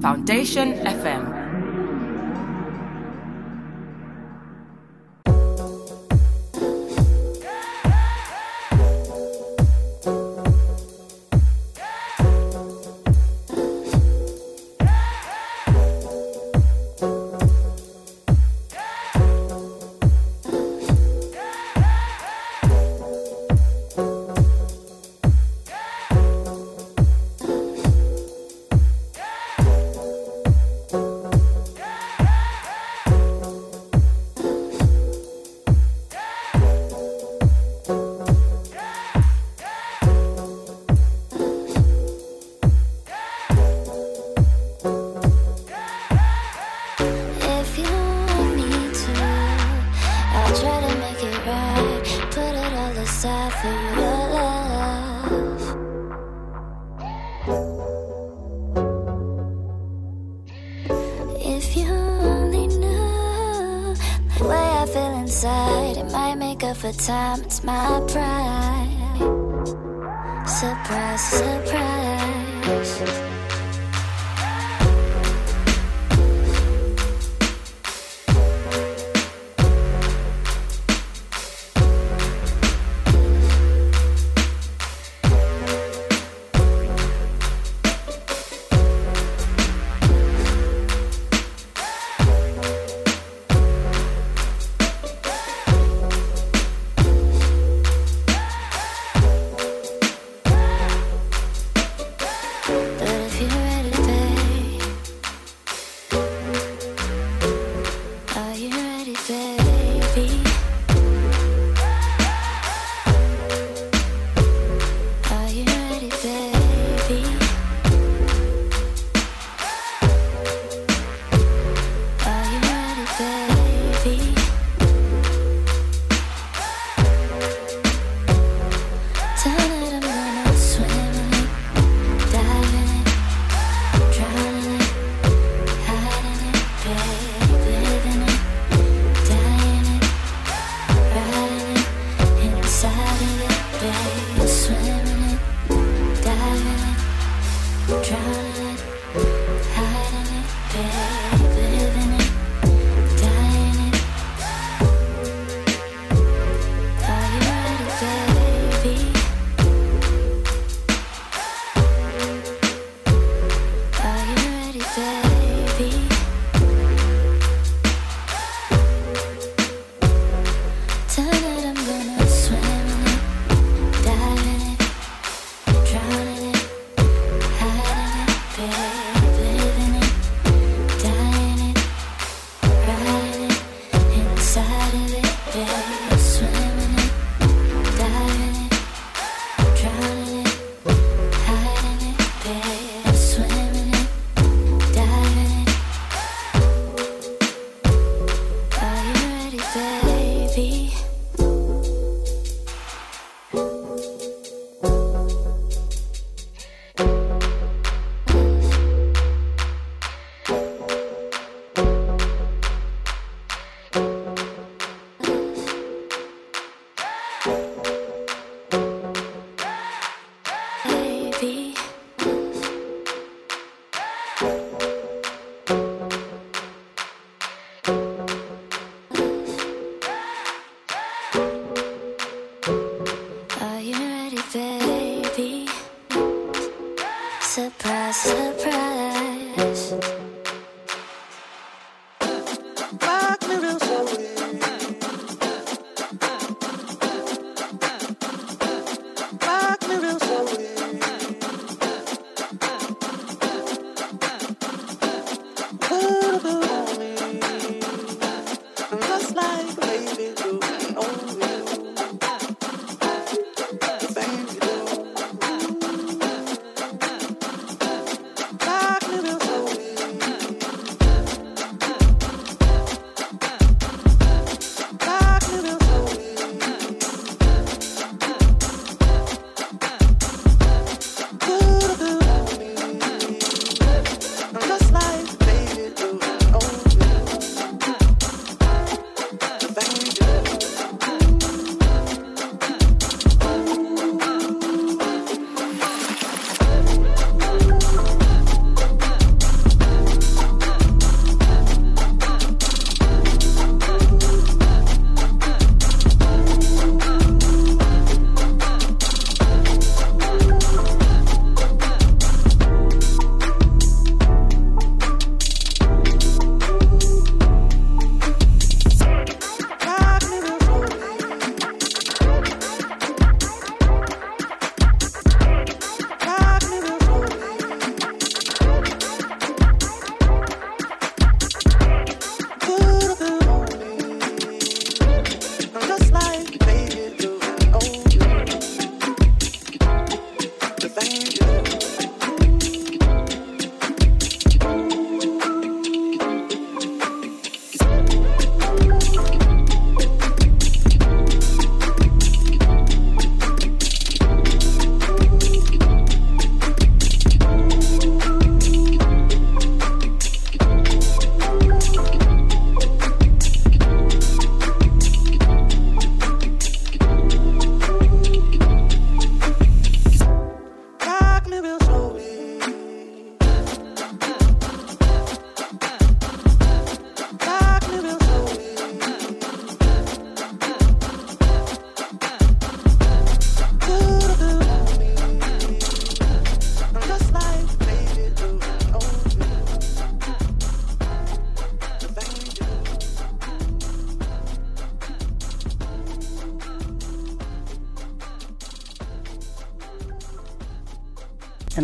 Foundation FM.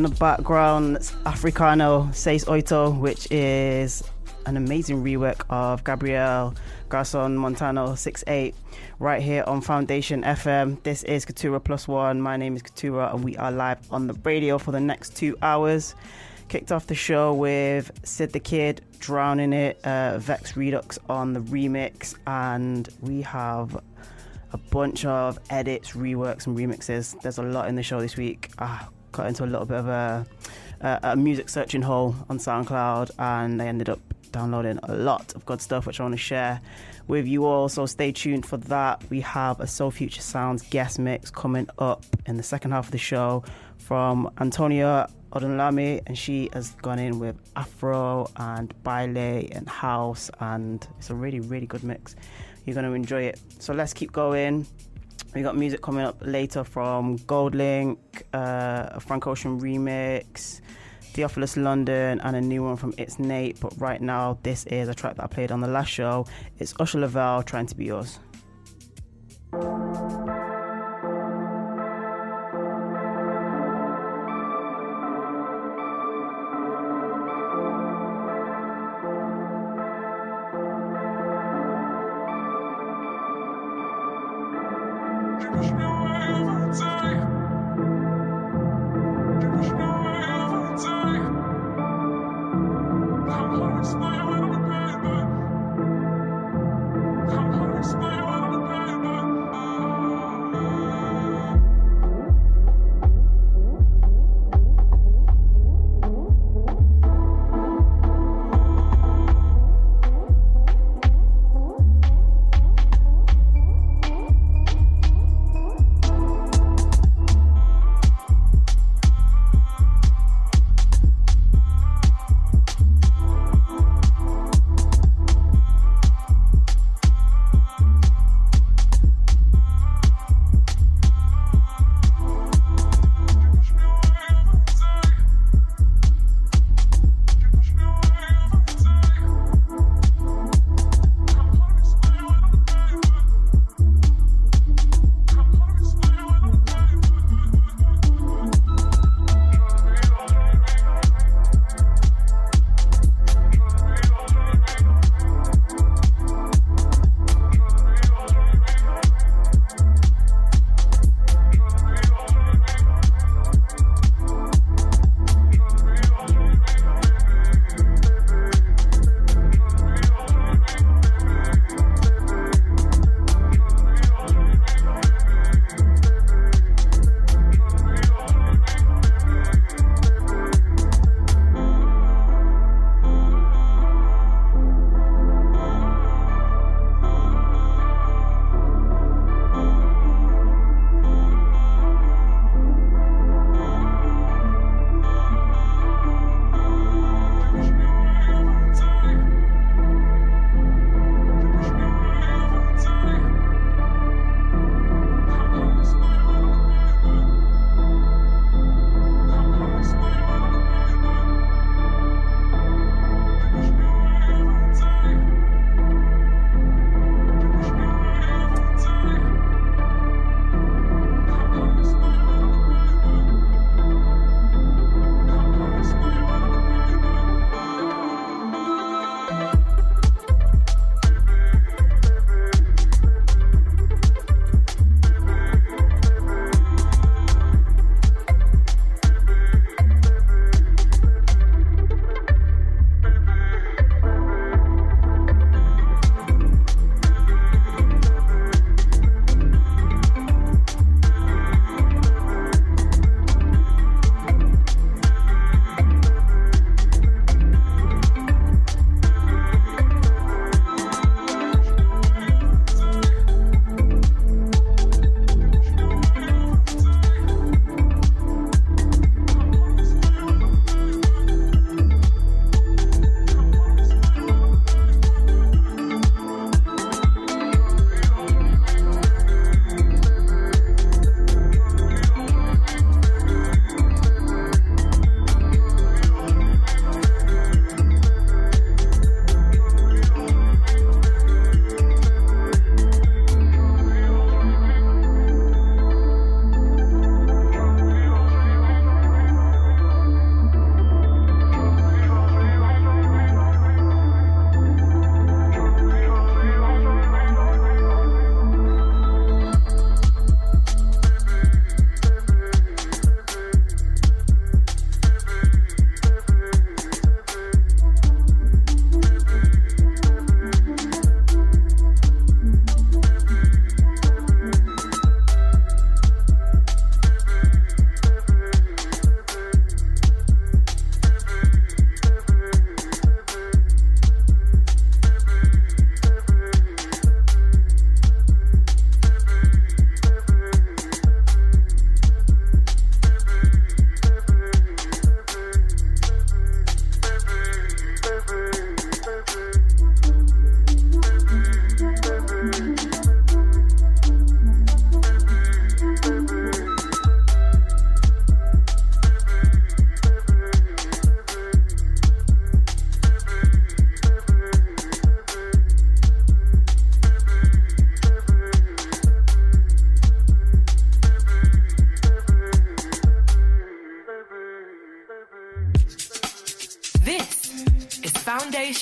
The background, Africano Seis Oito, which is an amazing rework of Gabriel Garzón-Montano 68 right here on Foundation FM. This is Katura Plus One. My name is Katura, and we are live on the radio for the next two hours. Kicked off the show with Sid the Kid, Drowning It, uh, Vex Redux on the remix, and we have a bunch of edits, reworks, and remixes. There's a lot in the show this week. I got into a little bit of a, a, a music searching hole on SoundCloud, and I ended up downloading a lot of good stuff, which I want to share with you all. So stay tuned for that. We have a Soul Future Sounds guest mix coming up in the second half of the show from Antonia Odunlami, and she has gone in with Afro and Baile and House, and it's a really, really good mix. You're going to enjoy it. So let's keep going. We got music coming up later from Goldlink, uh, a Frank Ocean remix, Theophilus London, and a new one from It's Nate. But right now, this is a track that I played on the last show. It's Usher Lavelle, Trying to Be Yours.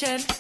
Foundation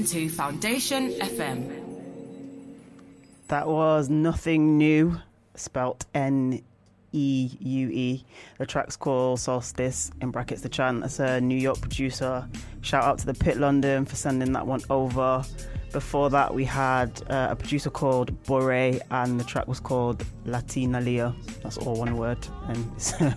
listening to Foundation FM. That was Nothing Neue, spelt N E U E. The track's called Solstice, in brackets the chant. That's a uh, New York producer. Shout out to the Pit London for sending that one over. Before that, we had uh, a producer called Bore, and the track was called Latina Leah. That's all one word, and it's a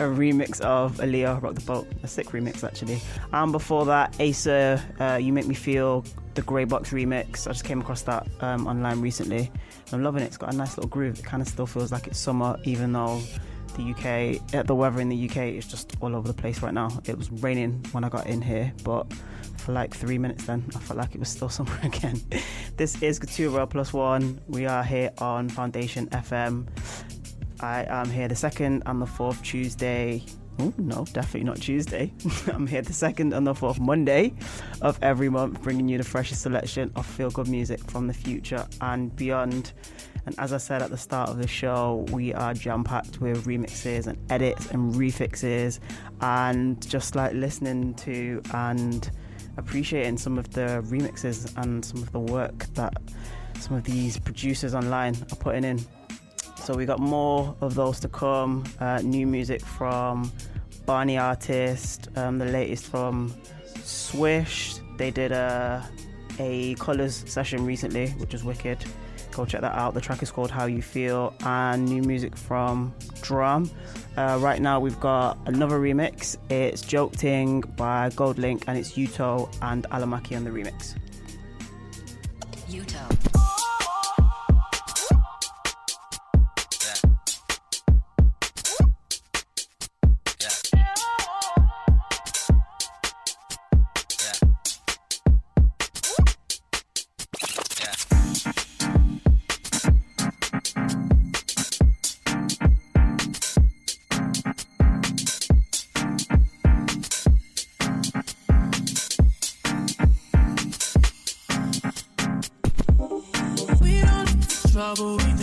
remix of Aaliyah Rock the Boat, a sick remix actually. And before that, Acer, uh, You Make Me Feel, the Grey Box remix. I just came across that um, online recently. I'm loving it. It's got a nice little groove. It kind of still feels like it's summer, even though the UK, uh, the weather in the UK is just all over the place right now. It was raining when I got in here, but for like three minutes then, I felt like it was still somewhere again. this is Katura Plus One. We are here on Foundation FM. I am here the second and the fourth Tuesday. Oh, no, definitely not Tuesday. I'm here the second and the fourth Monday of every month, bringing you the freshest selection of feel good music from the future and beyond. And as I said at the start of the show, we are jam packed with remixes and edits and refixes, and just like listening to and appreciating some of the remixes and some of the work that some of these producers online are putting in. So we got more of those to come. Uh, new music from Barney Artist, um, the latest from Swish. They did a a colours session recently, which was wicked. Go check that out. The track is called How You Feel, and new music from Drum. Uh, right now we've got another remix. It's Joke Ting by GoldLink, and it's Yuto and Alamaki on the remix. Yuto. Trouble,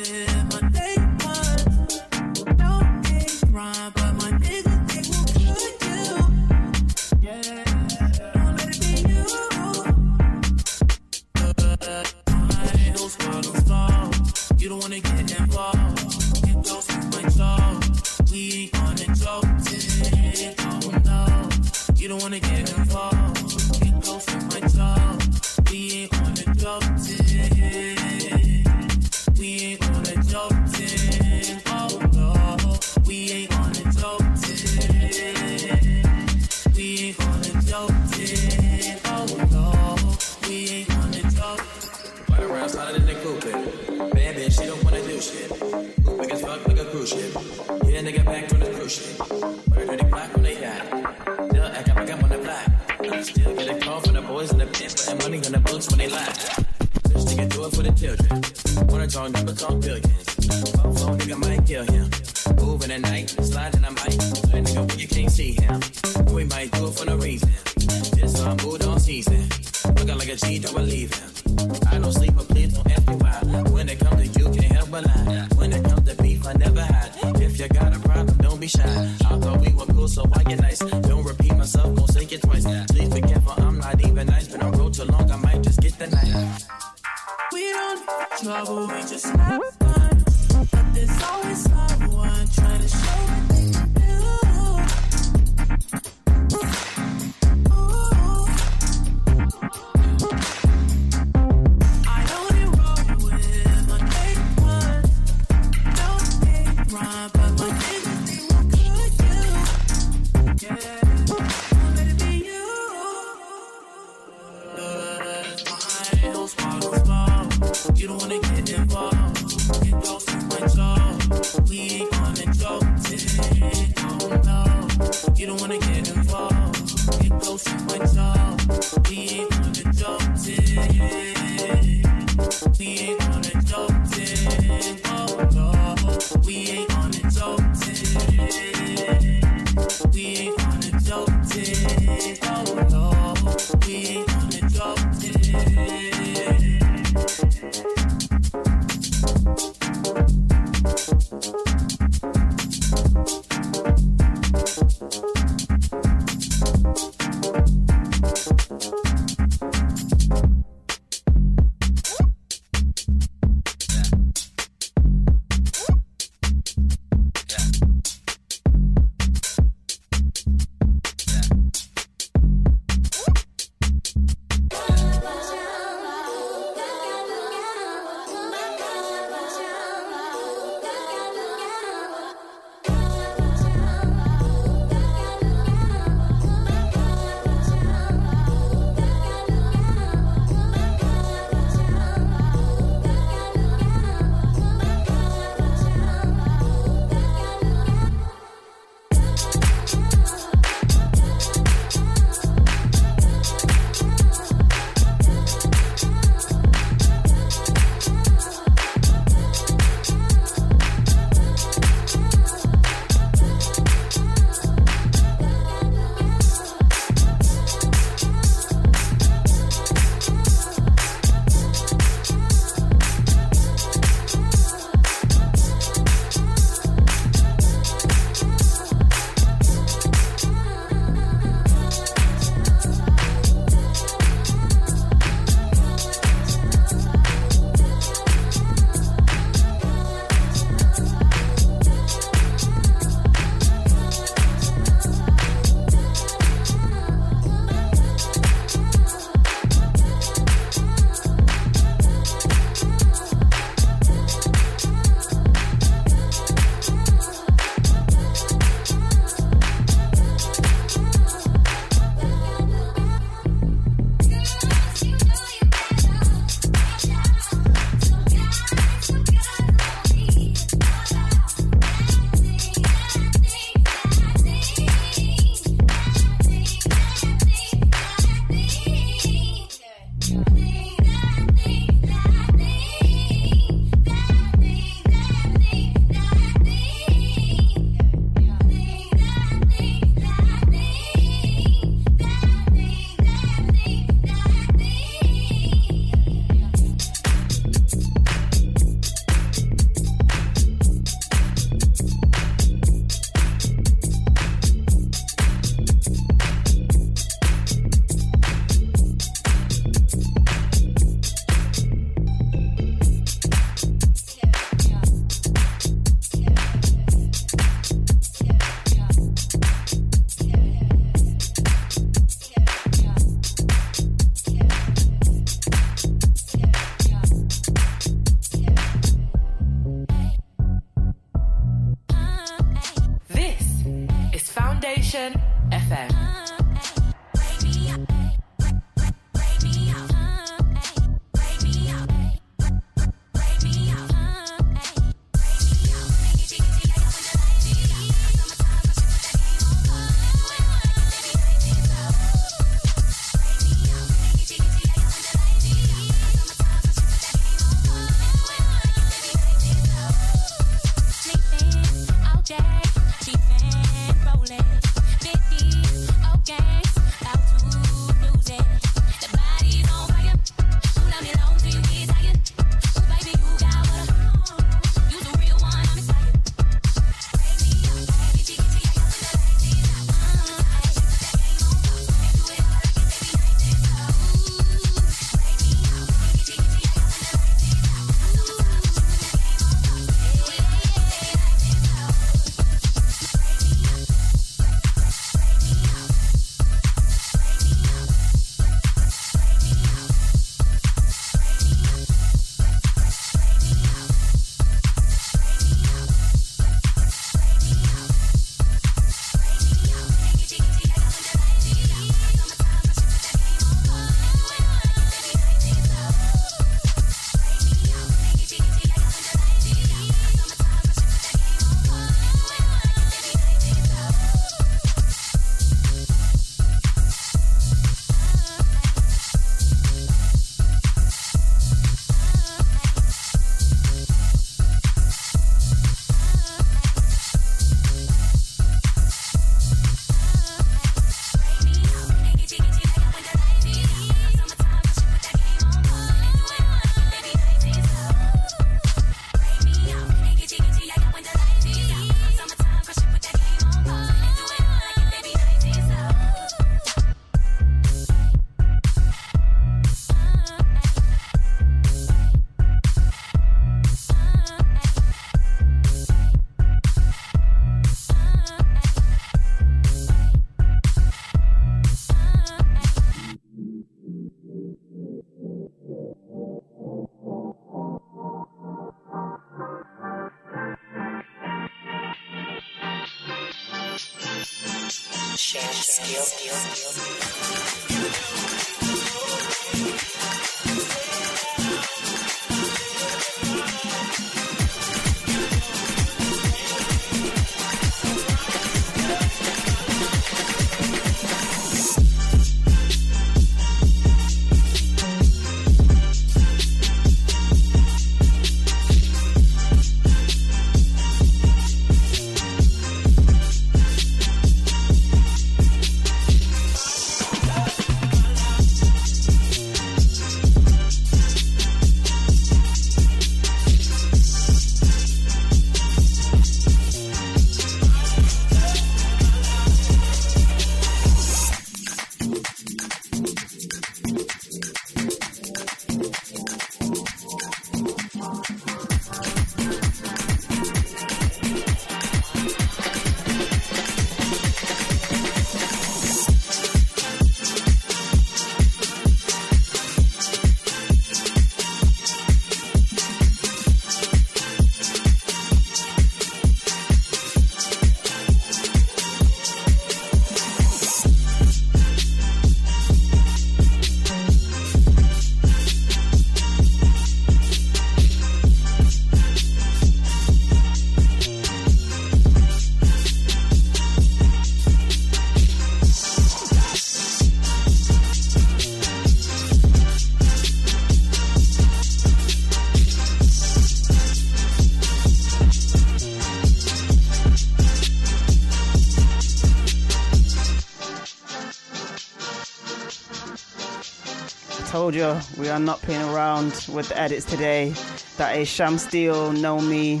Told you we are not playing around with the edits today. That is Sham Steel, Know Me.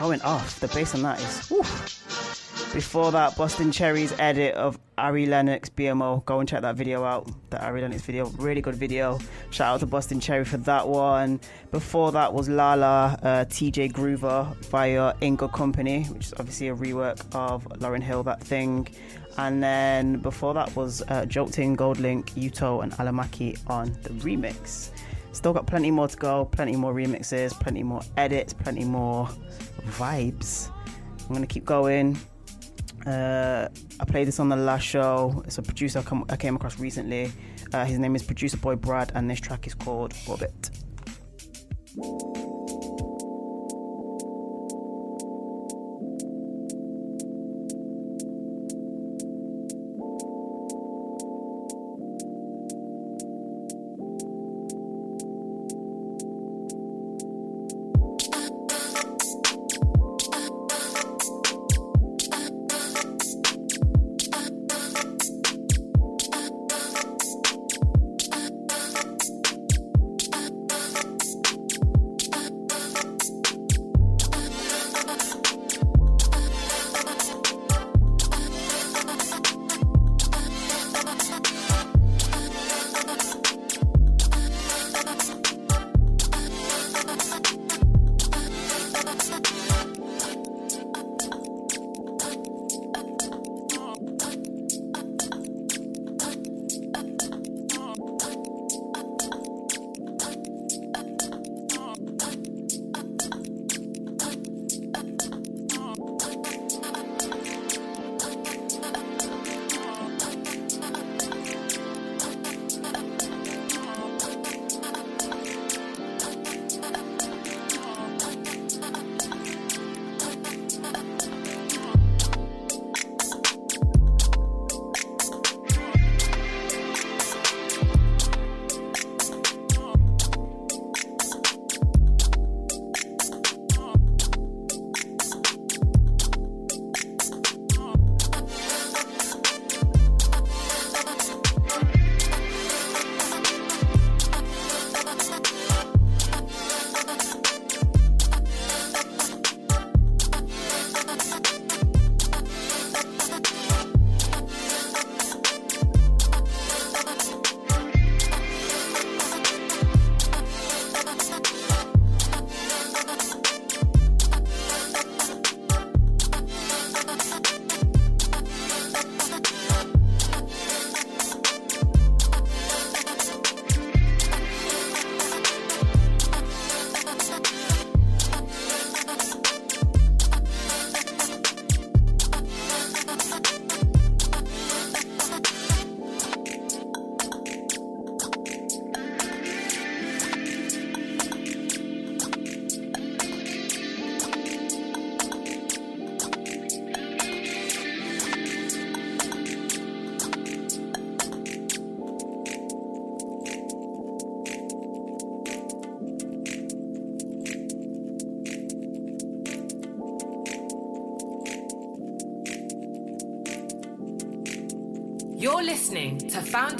Going off. The bass on that is. Before that, Boston Cherry's edit of Ari Lennox BMO. Go and check that video out. The Ari Lennox video. Really good video. Shout out to Boston Cherry for that one. Before that was Lala, uh, TJ Groover via Inga Company, which is obviously a rework of Lauryn Hill, that thing. And then before that was uh, Jolting, GoldLink, Yuto, and Alamaki on the remix. Still got plenty more to go, plenty more remixes, plenty more edits, plenty more vibes. I'm gonna keep going. Uh, I played this on the last show. It's a producer I, come, I came across recently. Uh, his name is Producer Boy Brad, and this track is called Orbit. You're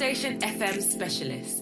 Foundation FM Specialist.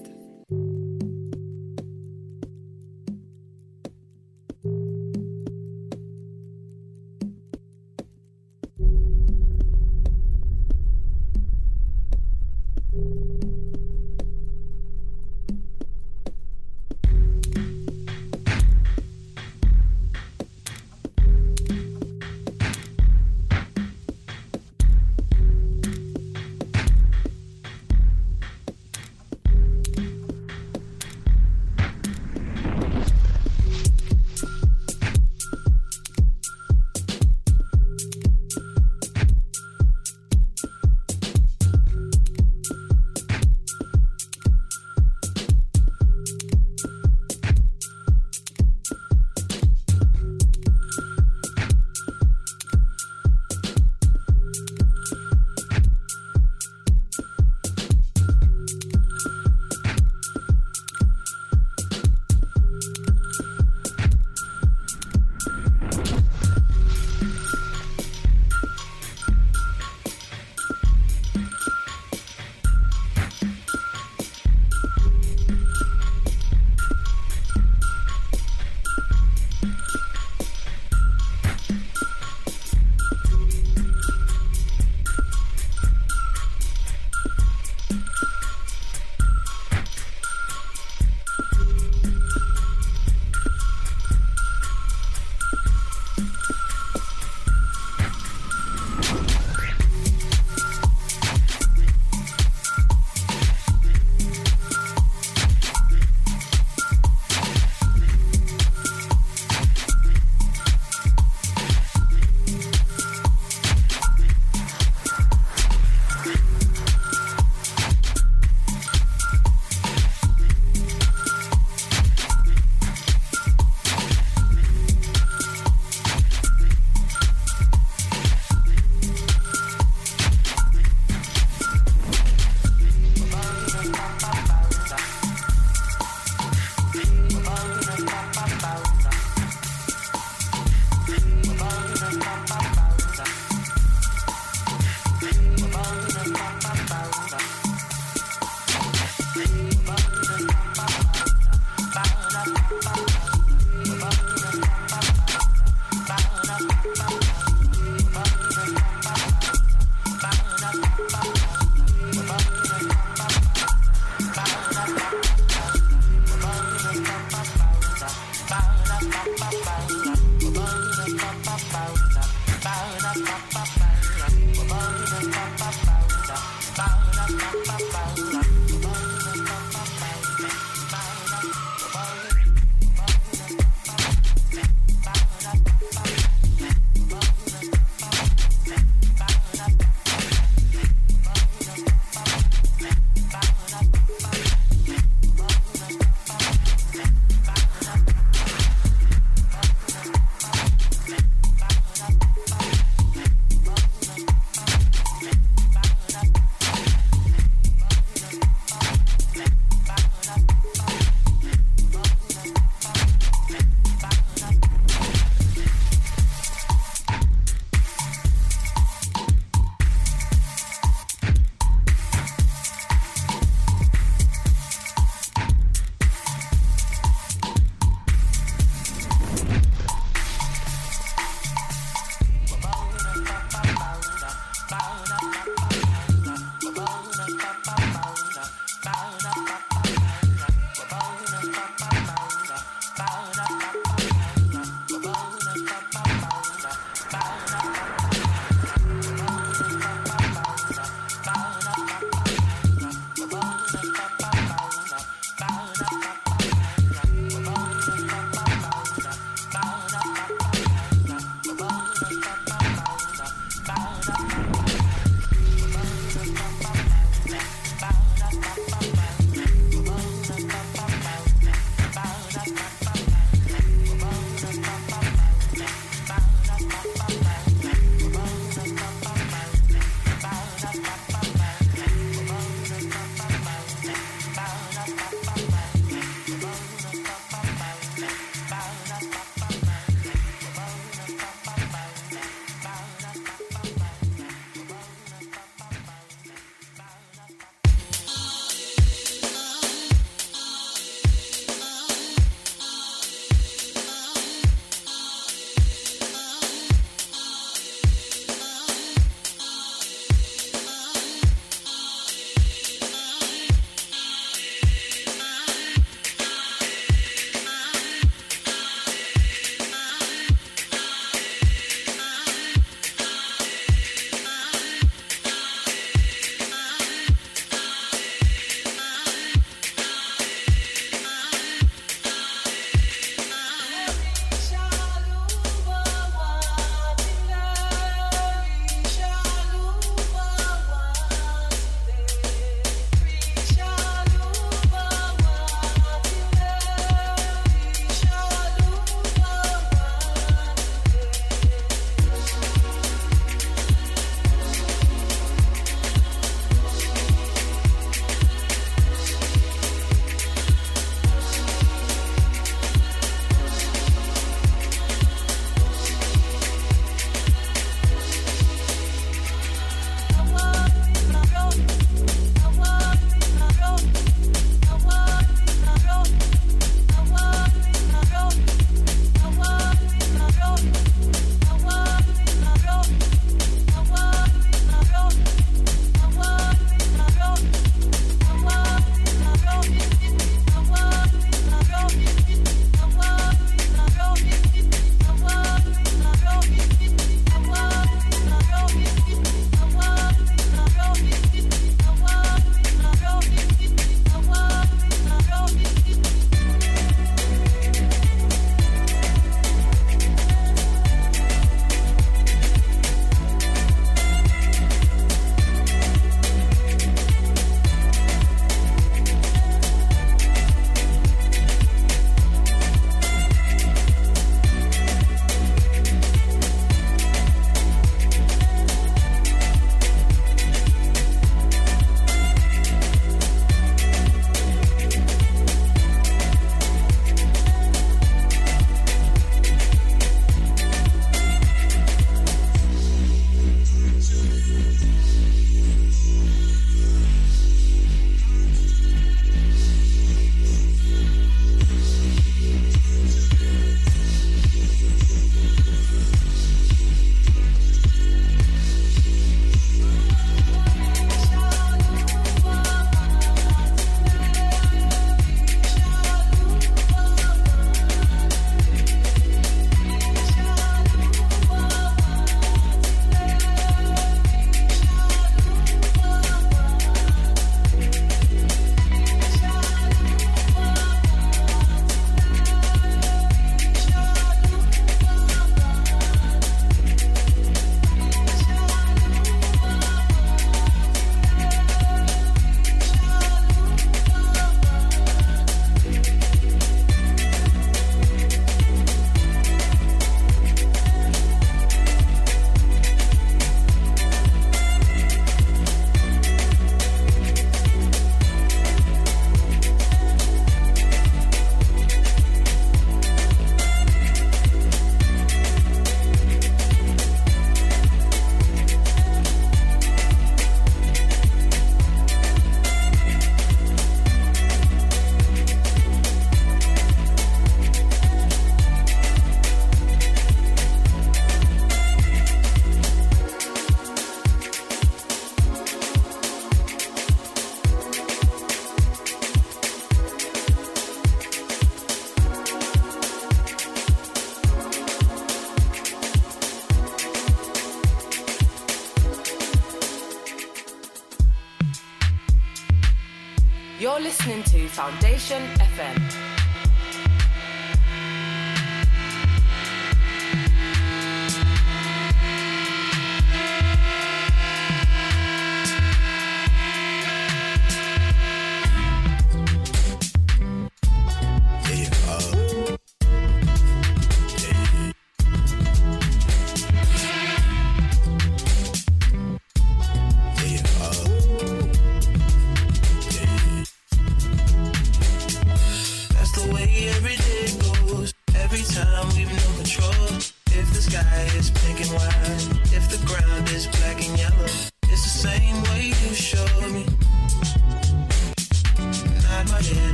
Foundation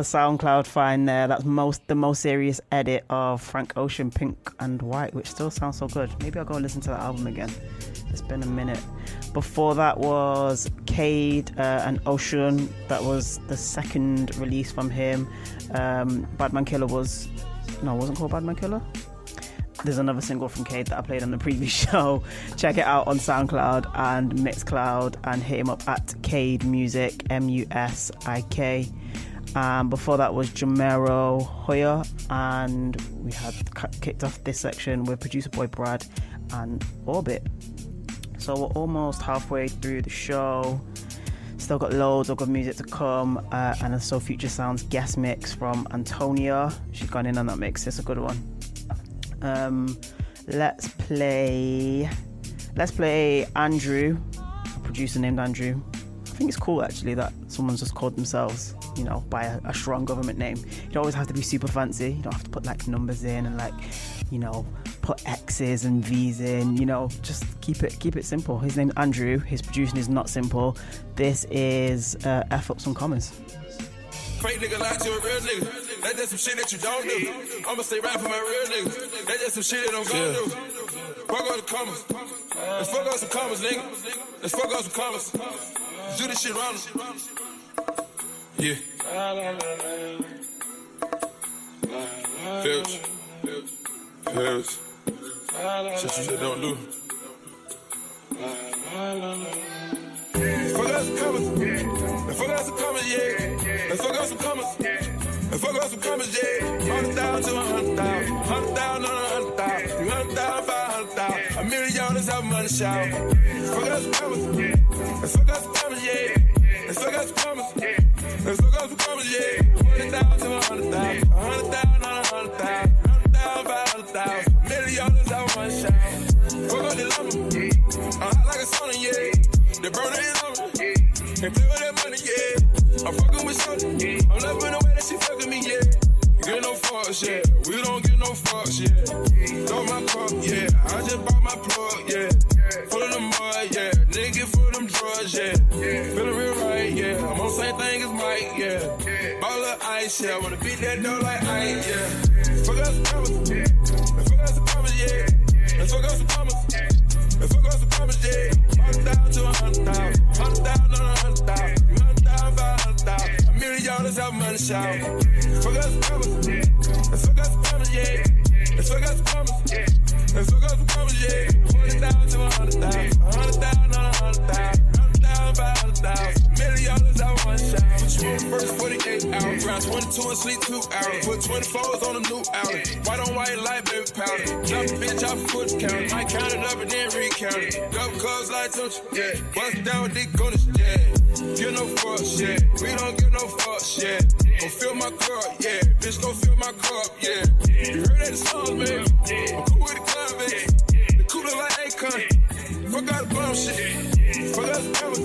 Another SoundCloud find there. That's most the most serious edit of Frank Ocean, Pink and White, which still sounds so good. Maybe I'll go and listen to that album again. It's been a minute. Before that was Cade uh, and Ocean. That was the second release from him. Um, Badman Killer was no, it wasn't called Badman Killer. There's another single from Cade that I played on the previous show. Check it out on SoundCloud and Mixcloud and hit him up at Cade Music, M U S I K. Um, before that was Jamero Hoyer, and we had kicked off this section with producer boy Brad and Orbit. So we're almost halfway through the show. Still got loads of good music to come, uh, and a So Future Sounds guest mix from Antonia. She's gone in on that mix. It's a good one. Um, let's play. Let's play Andrew, a producer named Andrew. I think it's cool actually that someone's just called themselves, you know, by a, a strong government name. You don't always have to be super fancy. You don't have to put like numbers in and like, you know, put X's and V's in. You know, just keep it keep it simple. His name's Andrew. His producing is not simple. This is uh, F up some commas. Fake nigga lie to a real nigga. That's just some shit that you don't do. I'ma stay right for my real niggas. That's just some shit that I'm gonna do. Fuck all the commas. Let's fuck out some commas, nigga. Let's fuck out some commas. Do this shit round. Yeah. Filch. Filch. Shit you just don't do. Let's Fuck out some commas. Let's fuck out some commas, yeah. Let's fuck out some commas. Let's fuck out some commas, yeah. Hundred thousand to a hundred thousand. Hundred thousand on a hundred thousand. Three hundred thousand, five hundred thousand. A million dollars out money. Let's fuck out some commas. Let's fuck out some commas, yeah. Let's fuck out some commas. Let's fuck out some commas, yeah. Hundred thousand to a hundred thousand. A hundred thousand on a hundred thousand. Hundred thousand, five hundred thousand. Million dollars out money shower. Fuck out the lumber. I'm hot like a sauna, yeah. The burner is on me. Can't play with that money, yeah. I'm fucking with shorty. I'm loving the way that she fucking me, yeah. Get no fucks, yeah. We don't get no fucks, yeah. Throw my cup, yeah. I just bought my plug, yeah. Full of the mud, yeah. Nigga full of them drugs, yeah. Feeling real right, yeah. I'm on same thing as Mike, yeah. Ball of ice, yeah. I wanna beat that door like ice, yeah. Fuck some commas, Let's fuck some commas, yeah. Fuck some commas. Let's fuck out some commas, yeah. Hundred thousand to a hundred thousand. Hundred thousand on a hundred thousand. Hundred thousand, five hundred thousand. A million dollars out money shower. Fuck out some commas. Let's fuck out some commas, yeah. Let's fuck out some commas. Let's fuck out some commas, yeah. 22 and sleep two hours. Put 24s on a new outlet. White on white light, baby powder. Drop a bitch off foot counter. Might count it up and then recount it. Double cuz like touch, yeah. Bust down with dick on this, yeah. Get no fucks, yeah. We don't get no fucks, yeah. Go fill my cup, yeah. Bitch, go fill my cup, yeah. You heard that song, baby. I'm cool with the club, baby. The cooler like Akon. Fuck out the bum shit. Fuck out commas.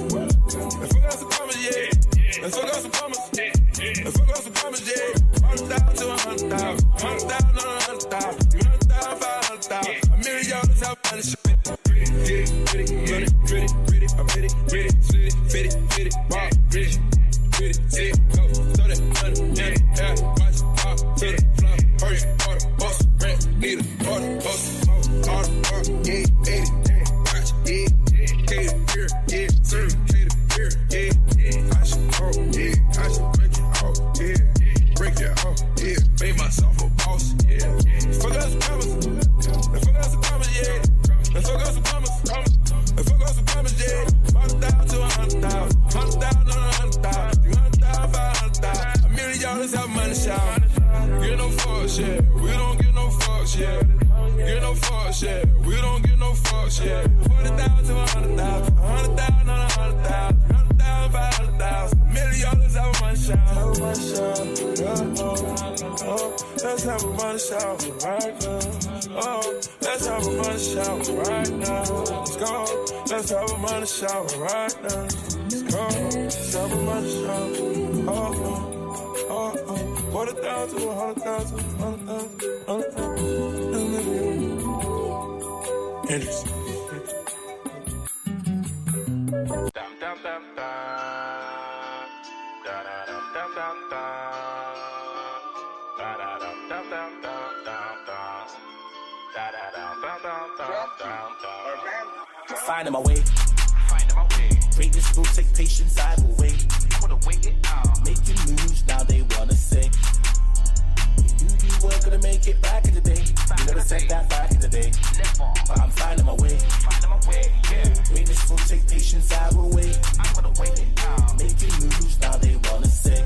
Let's fuck out some commas, yeah. Let's fuck out some commas. Hundred thousand hundred thousand. Hundred thousand, five hundred thousand. A million dollars shit. cops, yeah. We don't give no fucks, yeah. 40,000 to 100,000, 100,000 on 100,000, 100,000 500,000, million dollars out a money shot. Out one shot, yeah, oh, oh. Let's have a money shot right now. Oh, let's have a money shot right now. Let's go. Let's have a money shot right now. Let's go. Let's have a money shot. Oh, oh. Oh, oh, 40,000, 100,000, 100,000, 100,000, 100,000. Elvis. Finding my way. Finding my way. Break this rule, take patience, I will wait. Make moves, now they wanna say. You, weren't gonna make it back in the day. You never said that back in the day. But I'm finding my way. Greatness will take patience, I will wait. I'm gonna wait it out. Making moves, now they wanna say.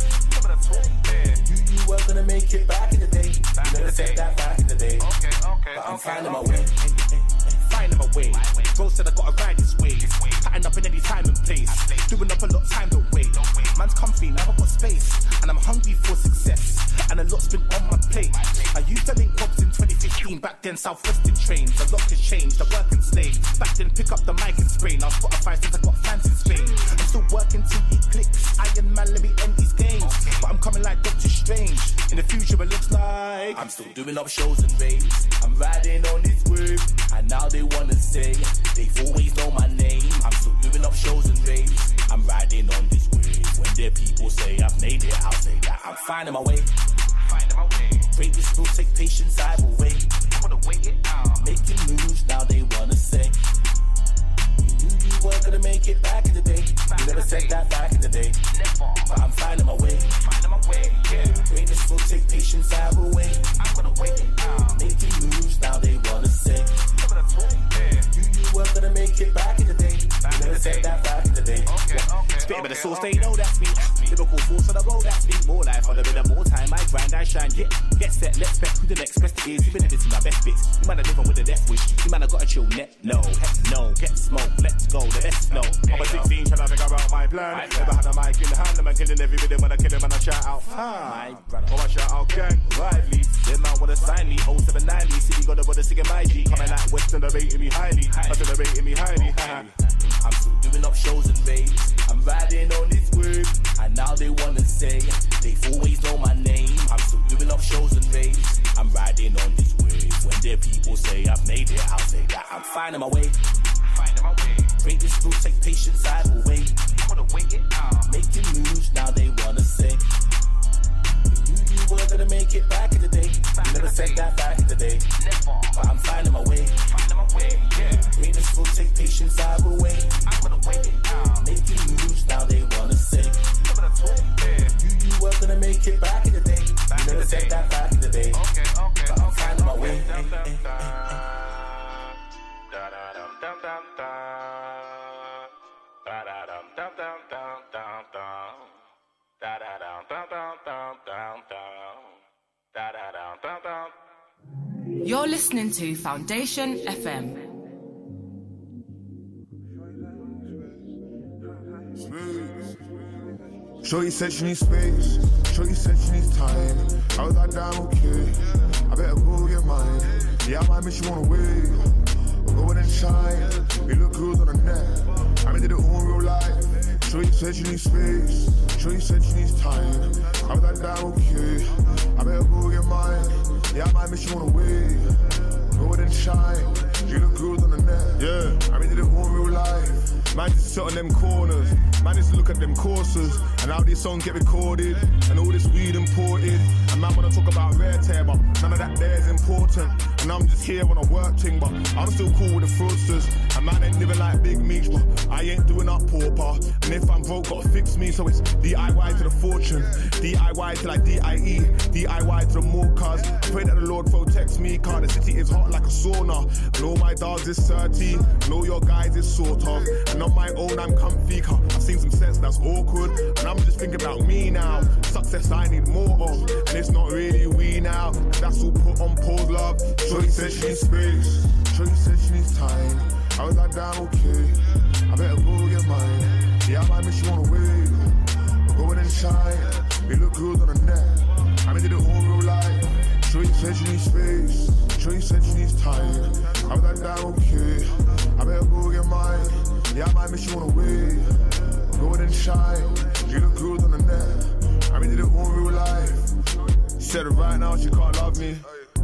You, you weren't gonna make it back in the day. You never said that back in the day. But I'm finding my way. Finding my way. Bro said I gotta ride this way. Patting up in any time and place. Doing up a lot, time don't wait. Man's comfy, now I've got space. And I'm hungry for success. And a lot's been on my plate. I used to link Bobs in 2015. Back then, Southwestern trains. A lot has changed, the work and slave. Back then, pick up the mic and spray. Now Spotify since I got fans in Spain. I'm still working till it clicks. Iron Man, let me end these games. But I'm coming like Doctor Strange. In the future, it looks like I'm still doing up shows and raves. I'm riding on this wave. And now they wanna say they've always known my name. I'm still doing up shows and raves. I'm riding on this wave. Their people say I've made it, I'll say that I'm finding my way. Greatness will take patience, I will wait. Making moves, now they wanna say. You knew you weren't gonna make it back in the day. You never said that back in the day. But I'm finding my way. Greatness will take patience, I will wait. Course they know that's me. Liverpool force on the road, that's me. More life on the rhythm, more time. I grind, I shine. Get, get set, let's bet who the next best is. Even if it's my best bits. You man are living with a death wish. You man have got a chill net. No, heck no, get smoke, let's go. The best no. I'm a 16 trying to figure out my plan. Never had a mic in the hand, I'm killing every rhythm when I kill him and I shout out. Hi, brother. Oh, I shout out gang, lively. Them man wanna sign me, 0790. City got a brother singing my G. Coming out Western, they're rating me highly. I said they're rating me highly. I'm still doing up shows and raves. I'm riding on this wave, and now they wanna say they've always known my name. I'm still doing up shows and raves. I'm riding on this wave. When their people say I've made it, I'll say that I'm finding my way. Finding my way. Greatness will take patience, I will wait. Wanna wait it out. Making moves, now they wanna say. You, you were gonna make it back in the day. You never said that back in the day. But I'm finding my way. Finding my way, yeah. Greatness will take patience, I will wait. I'm gonna wait it out. Making moves, now they wanna say. You, you were gonna make it back in the day. You never said that back in the day. Okay, okay, but I'm finding my way. Eh, eh, eh, eh. You're listening to Foundation FM. Shorty said she needs space. Shorty said she needs time. I was like, damn, okay. I better go get mine. Yeah, I might miss you on the way. Go in and shine. We look good on the net. I did it all real life. Shorty said she needs space. Shorty said she needs time. I was like, damn, okay. I better go get mine. Yeah, I might miss you on the way. Go in and shine. You look good on the net. Yeah, I mean, did it all in real life. Man just sit on them corners. Man just look at them courses. And how these songs get recorded. And all this weed imported. And man wanna talk about rare tear, but none of that there is important. And I'm just here on a work thing, but I'm still cool with the fraudsters. And man ain't living like Big Meech, but I ain't doing up pauper. And if I'm broke, gotta fix me, so it's DIY to the fortune. DIY till I DIE. DIY to the more cars. Pray that the Lord protects me, car the city is hot like a sauna. And all my dogs is 30, and all your guys is sort of. And my own, I'm comfy. I've seen some sets that's awkward. And I'm just thinking about me now. Success I need more of. And it's not really we now. That's all put on pause, love. Shorty said she needs space. Shorty said she needs time. I was like, damn, okay. I better go get mine. Yeah, I might miss you on the way. Go in and. We look good on the net. I did it all real life. Shorty said she needs space. Shorty said she needs time. I was like, damn, okay. I better go get mine. Yeah, I might miss you on the way. Go in and shine. You look good on the net. I mean, did it all real life. Said right now she can't love me.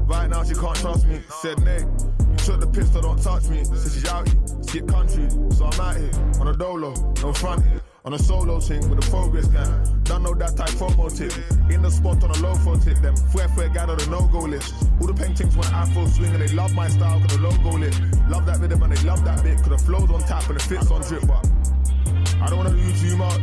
Right now she can't trust me. Said Nate, you took the pistol, don't touch me. Said she's out here, skip country, so I'm out here on a dolo, no front here. On a solo thing with a progress gang. Don't know that type promo tip. In the spot on a low phone tip. Them fue fue guy on the no go list. All the paintings want afro swing and they love my style cause the logo lit. Love that rhythm and they love that bit cause the flow's on tap and the fits on drip. But I don't wanna do too much.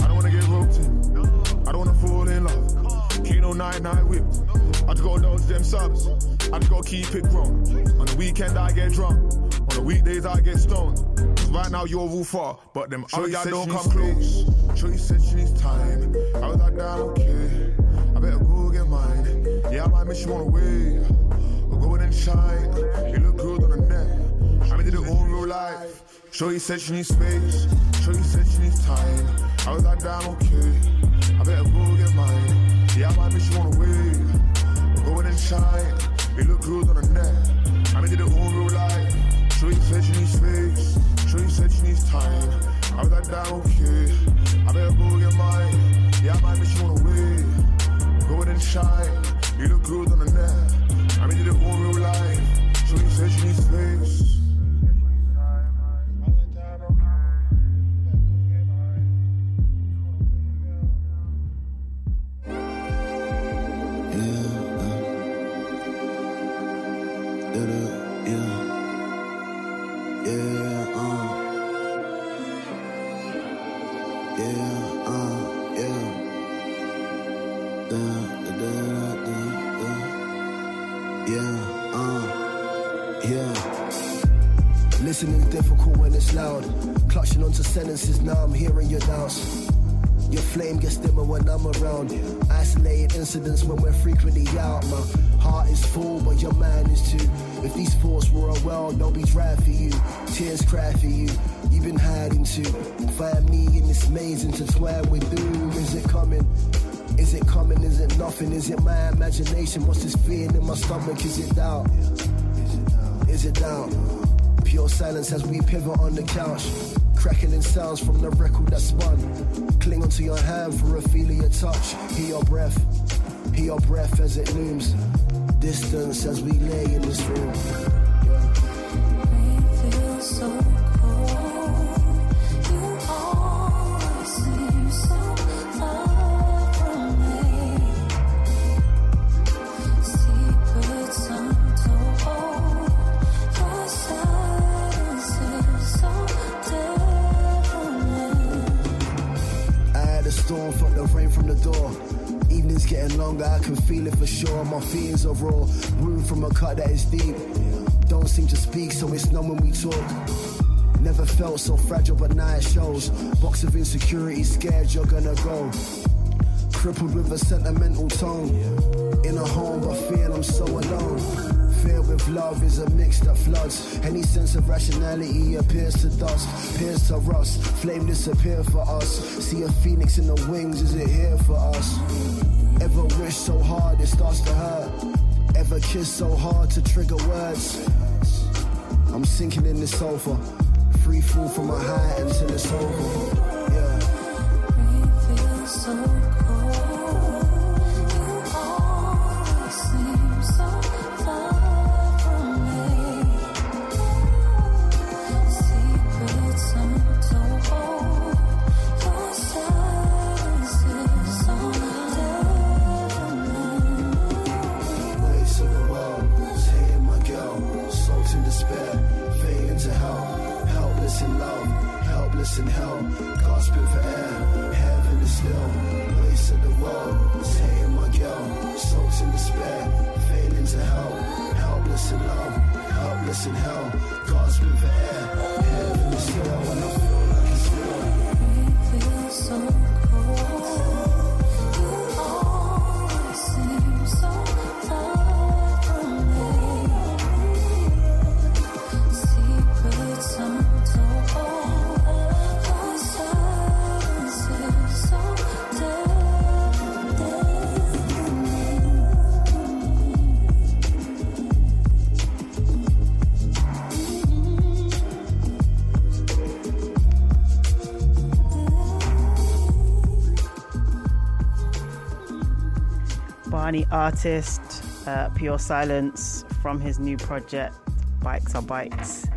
I don't wanna get roped in. I don't wanna fall in love. Kano night night whipped. I just gotta dodge them subs. I just gotta keep it grown. On the weekend I get drunk. On the weekdays I get stoned. Right now you're all far, but them other guys don't come close. Shorty said she needs time. I was like, damn, okay. I better go get mine. Yeah, I might miss you on the way. Go in and shine. You look good on the net. I did it all real life. Shorty said she needs space. Shorty said she needs time. I was like, damn, okay. I better go get mine. Yeah, I might miss you on the way. Go in and shine. You look good on the net. I did it all real life. Shorty said she needs space. Shorty said she needs time. I was like, damn, okay. I better go get mine. Yeah, I might miss you on the way. Go in and shine. You look good on the net. I mean, did it all real life. Shorty said she needs space. Loud. Clutching onto sentences, now I'm hearing your doubts. Your flame gets dimmer when I'm around. Isolated incidents when we're frequently out. My heart is full, but your mind is too. If these thoughts were a world, they'll be dry for you. Tears cry for you. You've been hiding too. Find me in this maze intertwined with doom. Is it coming? Is it coming? Is it nothing? Is it my imagination? What's this feeling in my stomach? Is it doubt? Is it doubt? Pure silence as we pivot on the couch. Crackling sounds from the record that spun. Cling onto your hand for a feel of your touch. Hear your breath, hear your breath as it looms. Distance as we lay in this room. feel so Evenings getting longer, I can feel it for sure. My feelings are raw, wound from a cut that is deep. Don't seem to speak, so it's numb when we talk. Never felt so fragile, but now it shows. Box of insecurity, scared you're gonna go. Crippled with a sentimental tone. In a home, but feel I'm so alone. Fear with love is a mix that floods. Any sense of rationality appears to dust, appears to rust. Flame disappear for us. See a phoenix in the wings, is it here for us? Ever wish so hard it starts to hurt? Ever kiss so hard to trigger words? I'm sinking in the sofa. Free fall from a high until it's over. Yeah. Helpless in hell, gasping for air, heaven is still. Waves of the world, hating my girl, soaked in despair, fading to hell, helpless in love, helpless in hell, gasping for air, heaven is still. Artist, uh, Pure Silence from his new project, Bikes Are Bikes.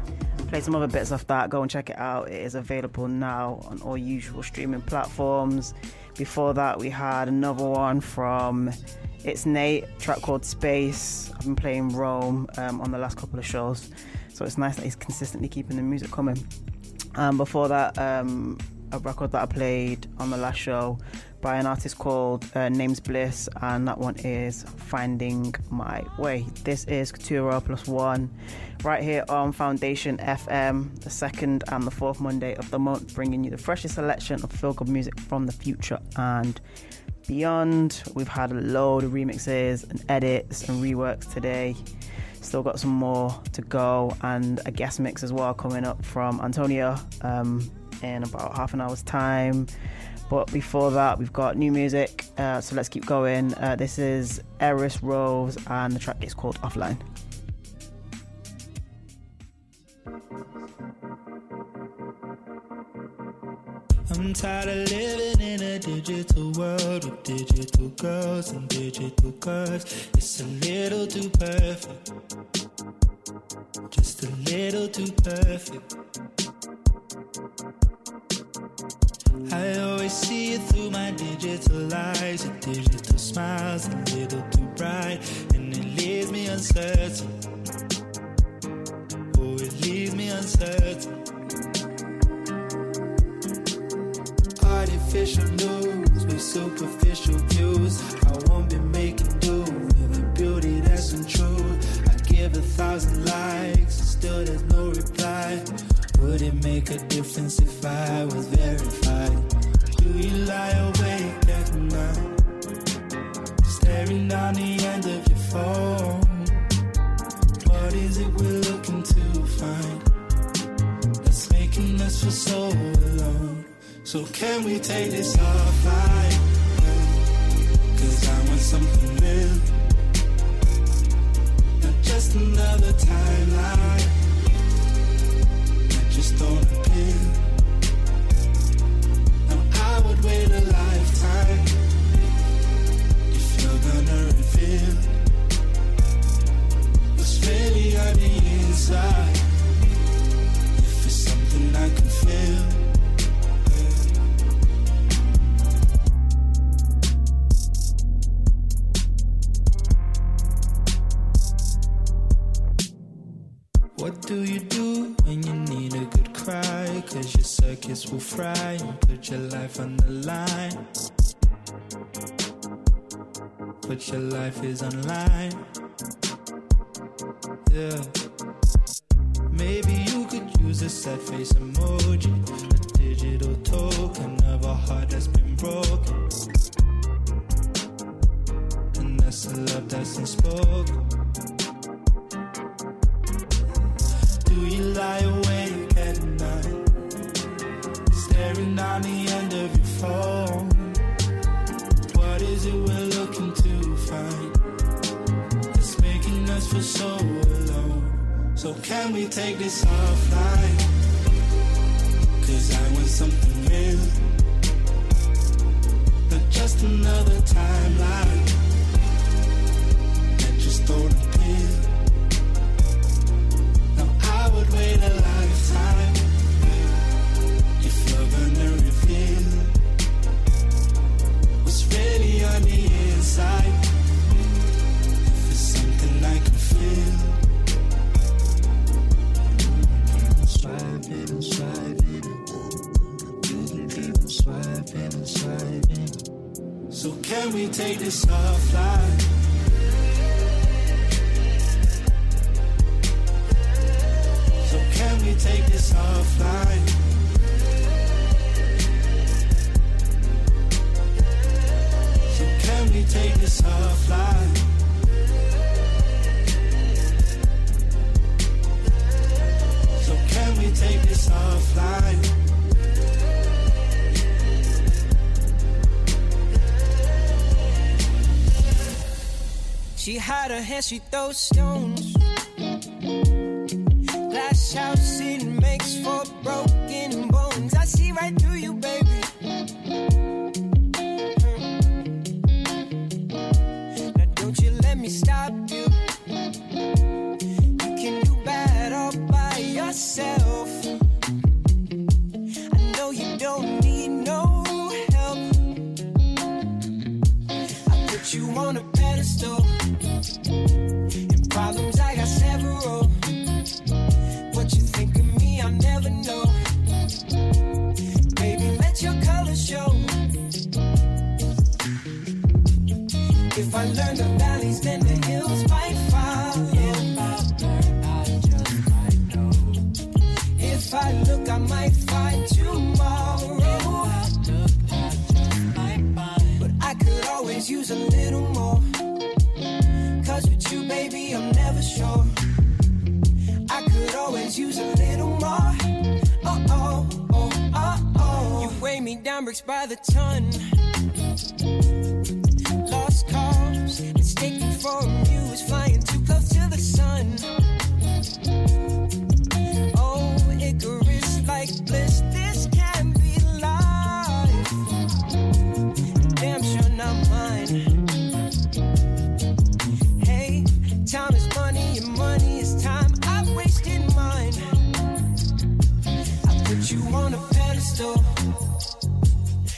Play some other bits off that. Go and check it out. It is available now on all usual streaming platforms. Before that, we had another one from It's Nate, track called Space. I've been playing Rome um, on the last couple of shows, so it's nice that he's consistently keeping the music coming. Um, before that, um, a record that I played on the last show by an artist called uh, Names Bliss, and that one is Finding My Way. This is Couture Plus One, right here on Foundation FM, the second and the fourth Monday of the month, bringing you the freshest selection of feel good music from the future and beyond. We've had a load of remixes and edits and reworks today. Still got some more to go, and a guest mix as well coming up from Antonia um, in about half an hour's time. But before that, we've got new music, uh, so let's keep going. Uh, this is Eris Rose, and the track is called Offline. I'm tired of living in a digital world with digital girls and digital. It's a little too perfect. Just a little too perfect. I always see it through my digital eyes. Your digital smiles a little too bright, and it leaves me uncertain. Oh, it leaves me uncertain. Artificial news with superficial views. I won't be making do with a beauty that's untrue. I give a thousand likes, and still there's no reply. Would it make a difference if I was verified? Do you lie awake at night? Staring down the end of your phone. What is it we're looking to find? That's making us feel so alone. So can we take this offline? Cause I want something real. Not just another timeline. Just don't appeal. Now I would wait a lifetime if you're gonna reveal what's really on the inside. If it's something I can feel. Circuits will fry and put your life on the line. But your life is online. Yeah. Maybe you could use a sad face emoji, a digital token of a heart that's been broken. And that's a love that's unspoken. Can we take this offline? Cause I want something real. Not just another timeline. Hand,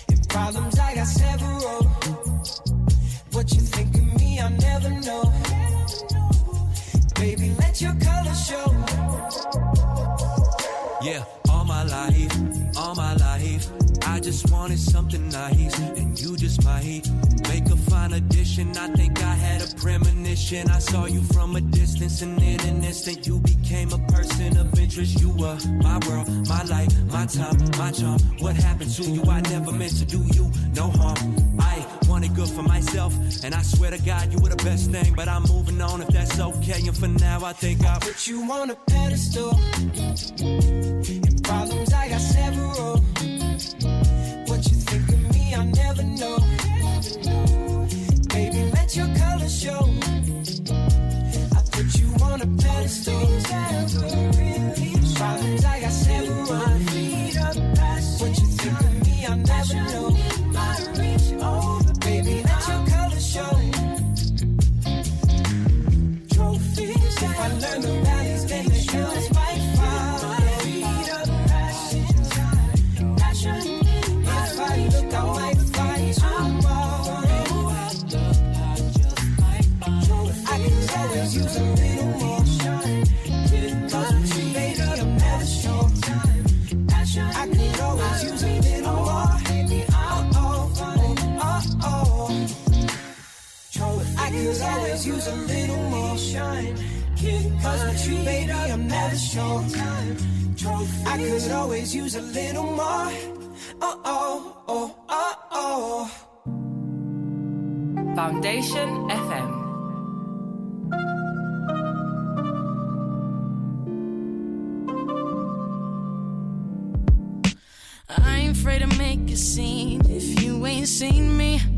And problems, I got several. What you think of me, I'll never know. Baby, let your colors show. Yeah, all my life, all my life. I just wanted something nice, and you just might addition. I think I had a premonition. I saw you from a distance, and in an instant, you became a person of interest. You were my world, my life, my time, my charm. What happened to you? I never meant to do you no harm. I wanted good for myself, and I swear to God, you were the best thing. But I'm moving on if that's okay. And for now, I think I'll put you on a pedestal. On always use a little more. Shine. Cause with you, baby, I'm never sure. I could always use a little more. Oh, oh, oh, oh, oh. Foundation FM. I ain't afraid to make a scene if you ain't seen me.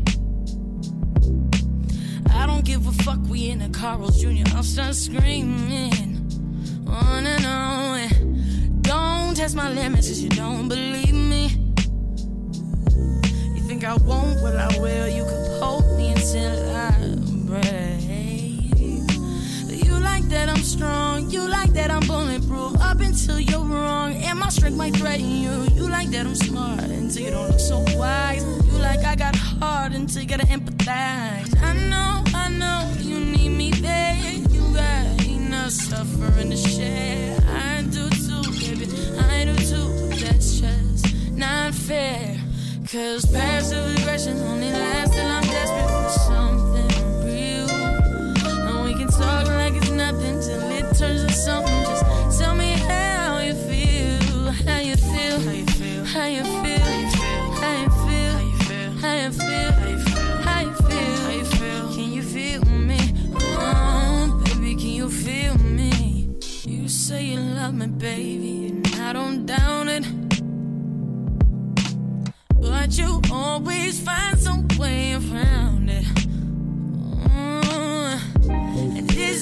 Don't give a fuck, we in a Carl's Jr. I'll start screaming on and on. Don't test my limits if you don't believe me. You think I won't? Well, I will. You can hold me until I break. Like that I'm strong, you like that I'm bulletproof. Up until you're wrong, and my strength might threaten you. You like that I'm smart until you don't look so wise. You like I got hard until you gotta empathize. I know, I know you need me there. You got enough suffering to share. I do too, baby. I do too. but That's just not fair. Cause passive aggression only lasts till I'm desperate for something nothing till it turns to something. Just tell me how you feel, how you feel, how you feel, how you feel, how you feel, how you feel, how you feel, how you feel. Can you feel me? Oh, baby, can you feel me? You say you love me, baby, and I don't doubt it. But you always find some way around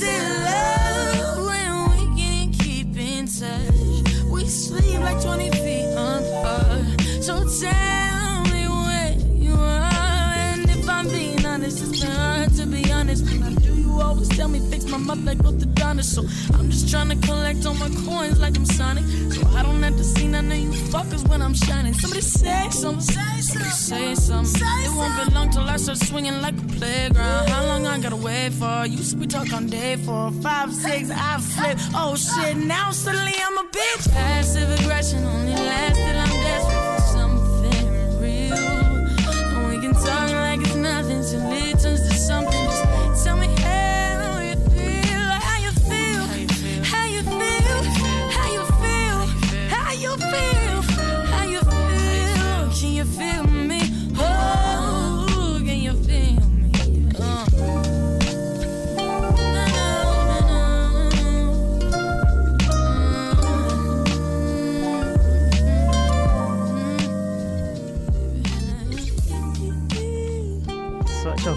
is love when we can keep in touch? We sleep like 20 feet apart. So tell me where you are. And if I'm being honest, it's been hard to be honest. When I do, you always tell me fix my mouth like to Donna. So I'm just trying to collect all my coins like I'm Sonic. So I don't have to see none of you fuckers when I'm shining. Somebody say something. Say something. It won't be long till I start swinging like playground. How long I gotta wait for? Used to be talk on day four, five, six, I flip. Oh shit, now suddenly I'm a bitch. Passive aggression only lasts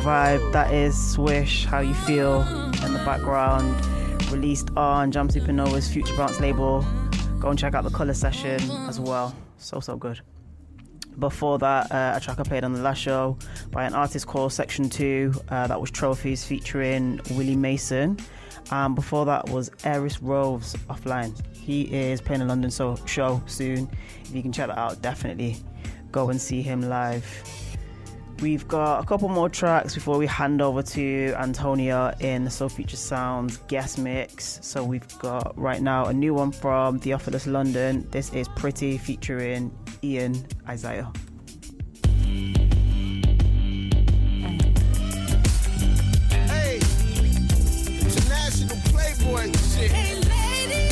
vibe. That is Swish, How You Feel in the background. Released on Jamz Supernova's Future Bounce label. Go and check out the color session as well. So, so good. Before that, uh, a track I played on the last show by an artist called Section 2. Uh, that was Trophies featuring Willie Mason. Um, before that was Eris Rose's offline. He is playing a London show soon. If you can check that out, definitely go and see him live. We've got a couple more tracks before we hand over to Antonia in the Soul Future Sounds guest mix. So we've got right now a new one from Theophilus London. This is Pretty featuring Ian Isaiah. Hey, international playboy shit. Hey, lady,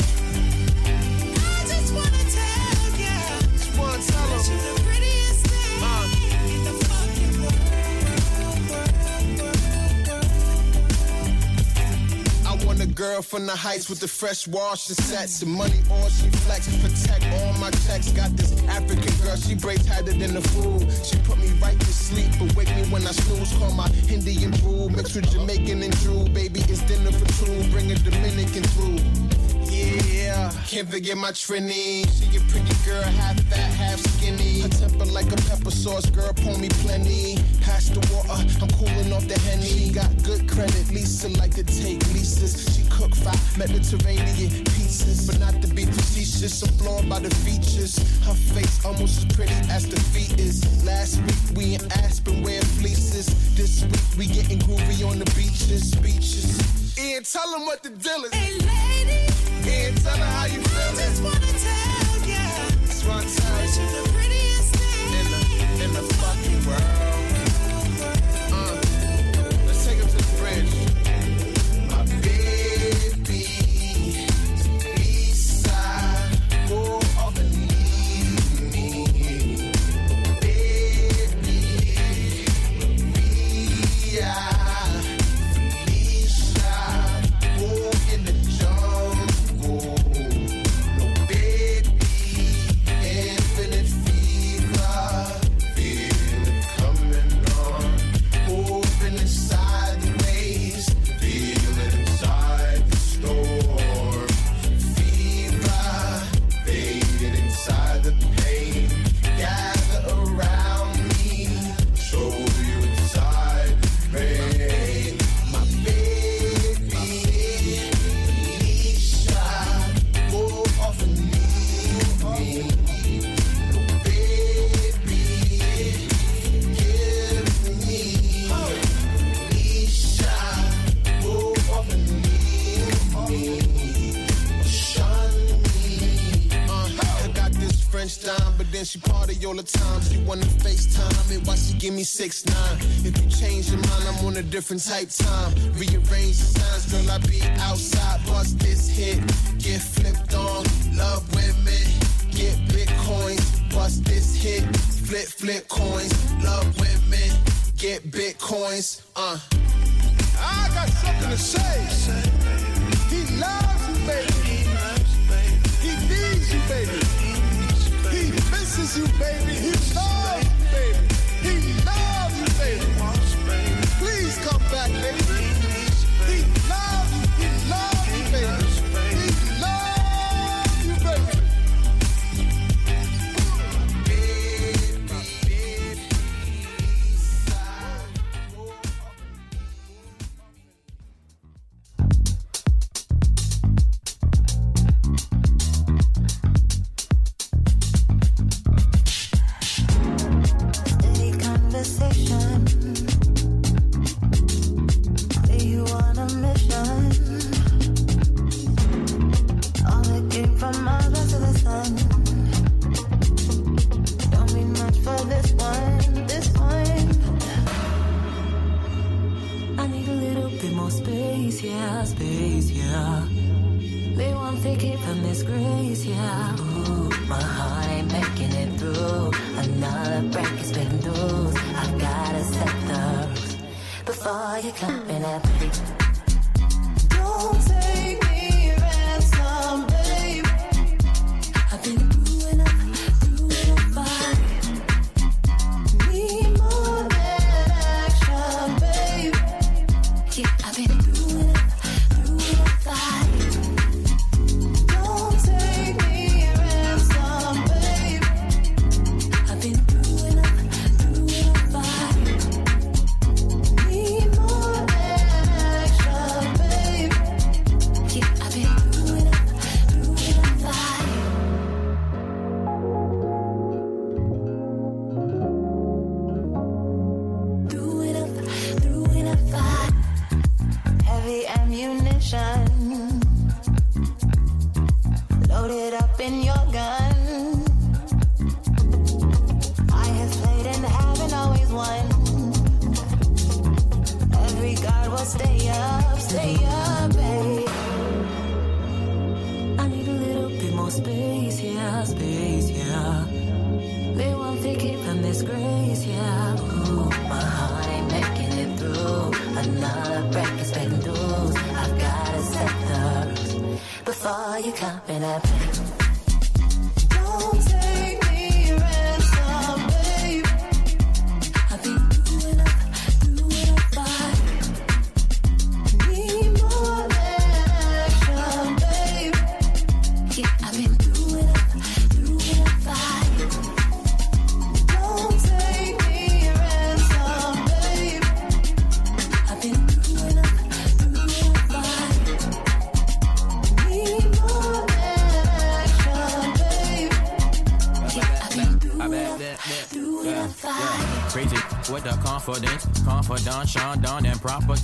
I just wanna tell ya. Just wanna tell girl from the heights with the fresh wash and sets. The money all she flex, protect all my checks. Got this African girl, she braids tighter than the fool. She put me right to sleep, but wake me when I snooze. Call my Indian brew, mixed with Jamaican and Drew. Baby, it's dinner for two, bring a Dominican through. Yeah, can't forget my Trini. She a pretty girl, half fat, half skinny. Her temper like a pepper sauce, girl, pour me plenty. Pass the water, I'm cooling off the henny. She got good credit, Lisa like to take leases. She cook fat Mediterranean pieces, but not to be facetious. I'm floored by the features. Her face almost as pretty as the feet is. Last week we in Aspen wearing fleeces. This week we getting groovy on the beaches, beaches. Ian, tell them what the deal is. Hey, lady. Ian, tell her how you feel. Just wanna tell ya. Just wanna tell you. You're the prettiest thing in the, in the fucking world. All the time. She wanna FaceTime it while she give me six nine. If you change your mind, I'm on a different type time. Rearrange the signs, girl, I be outside. Bust this hit, get flipped on. Love women, get bitcoins. Bust this hit, flip flip coins. Love women, get bitcoins. Uh. I got something to say. He loves you, baby. Misses you, baby. He loves confidence, confidant, Sean Don and proper.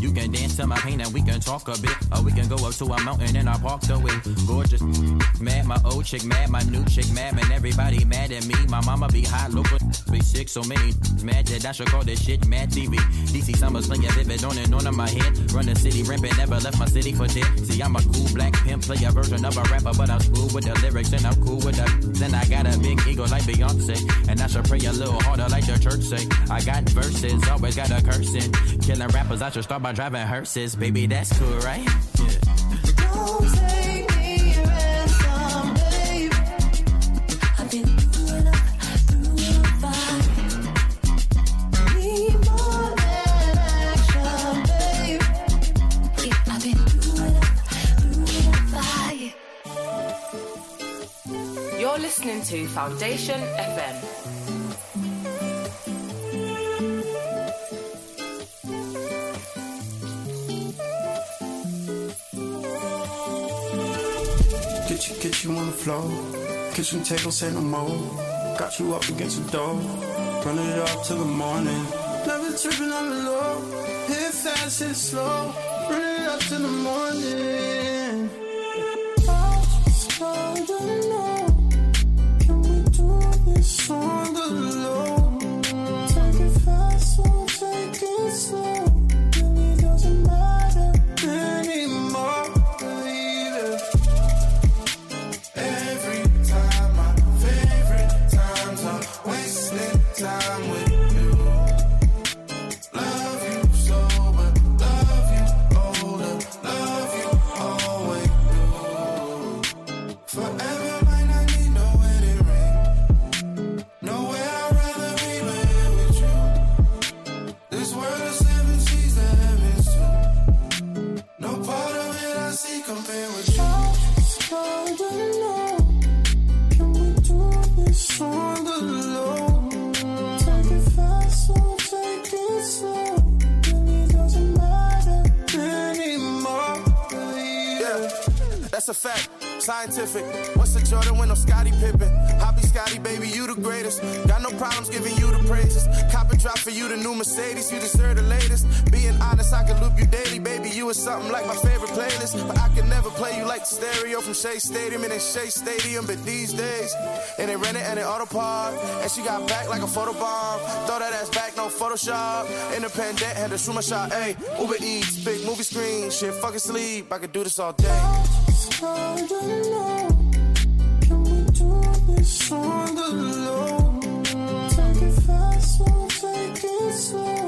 You can dance to my pain and we can talk a bit, or we can go up to a mountain and I park the way. Gorgeous, mad, my old chick mad, my new chick mad, man. Everybody mad at me. My mama be hot, local be sick, so many mad that I should call this shit mad TV. DC summers playing vivid on and on in my head. Run the city rampant, never left my city for dead. See, I'm a cool black pimp, play a version of a rapper, but I'm cool with the lyrics and I'm cool with the. Then I got a big ego like Beyonce, and I should pray a little harder like the church say. I got verses, always got a cursing. Killing rappers, I should start by driving hearses. Baby, that's cool, right? Foundation FM. Get you, get you on the floor. Kitchen table, say no more. Got you up against the door. Running it up till the morning. Never tripping on the low. Hit fast, hit slow. Running it up till the morning. I just do this you the new Mercedes. You deserve the latest. Being honest, I can loop you daily, baby. You is something like my favorite playlist. But I can never play you like the stereo from Shea Stadium and in Shea Stadium. But these days, and they rent it and they auto park. And she got back like a photo bomb. Throw that ass back, no Photoshop. Independent, had to shoot my shot. Hey, Uber Eats, big movie screen. Shit, fucking sleep. I could do this all day. do this on the low? Take it fast or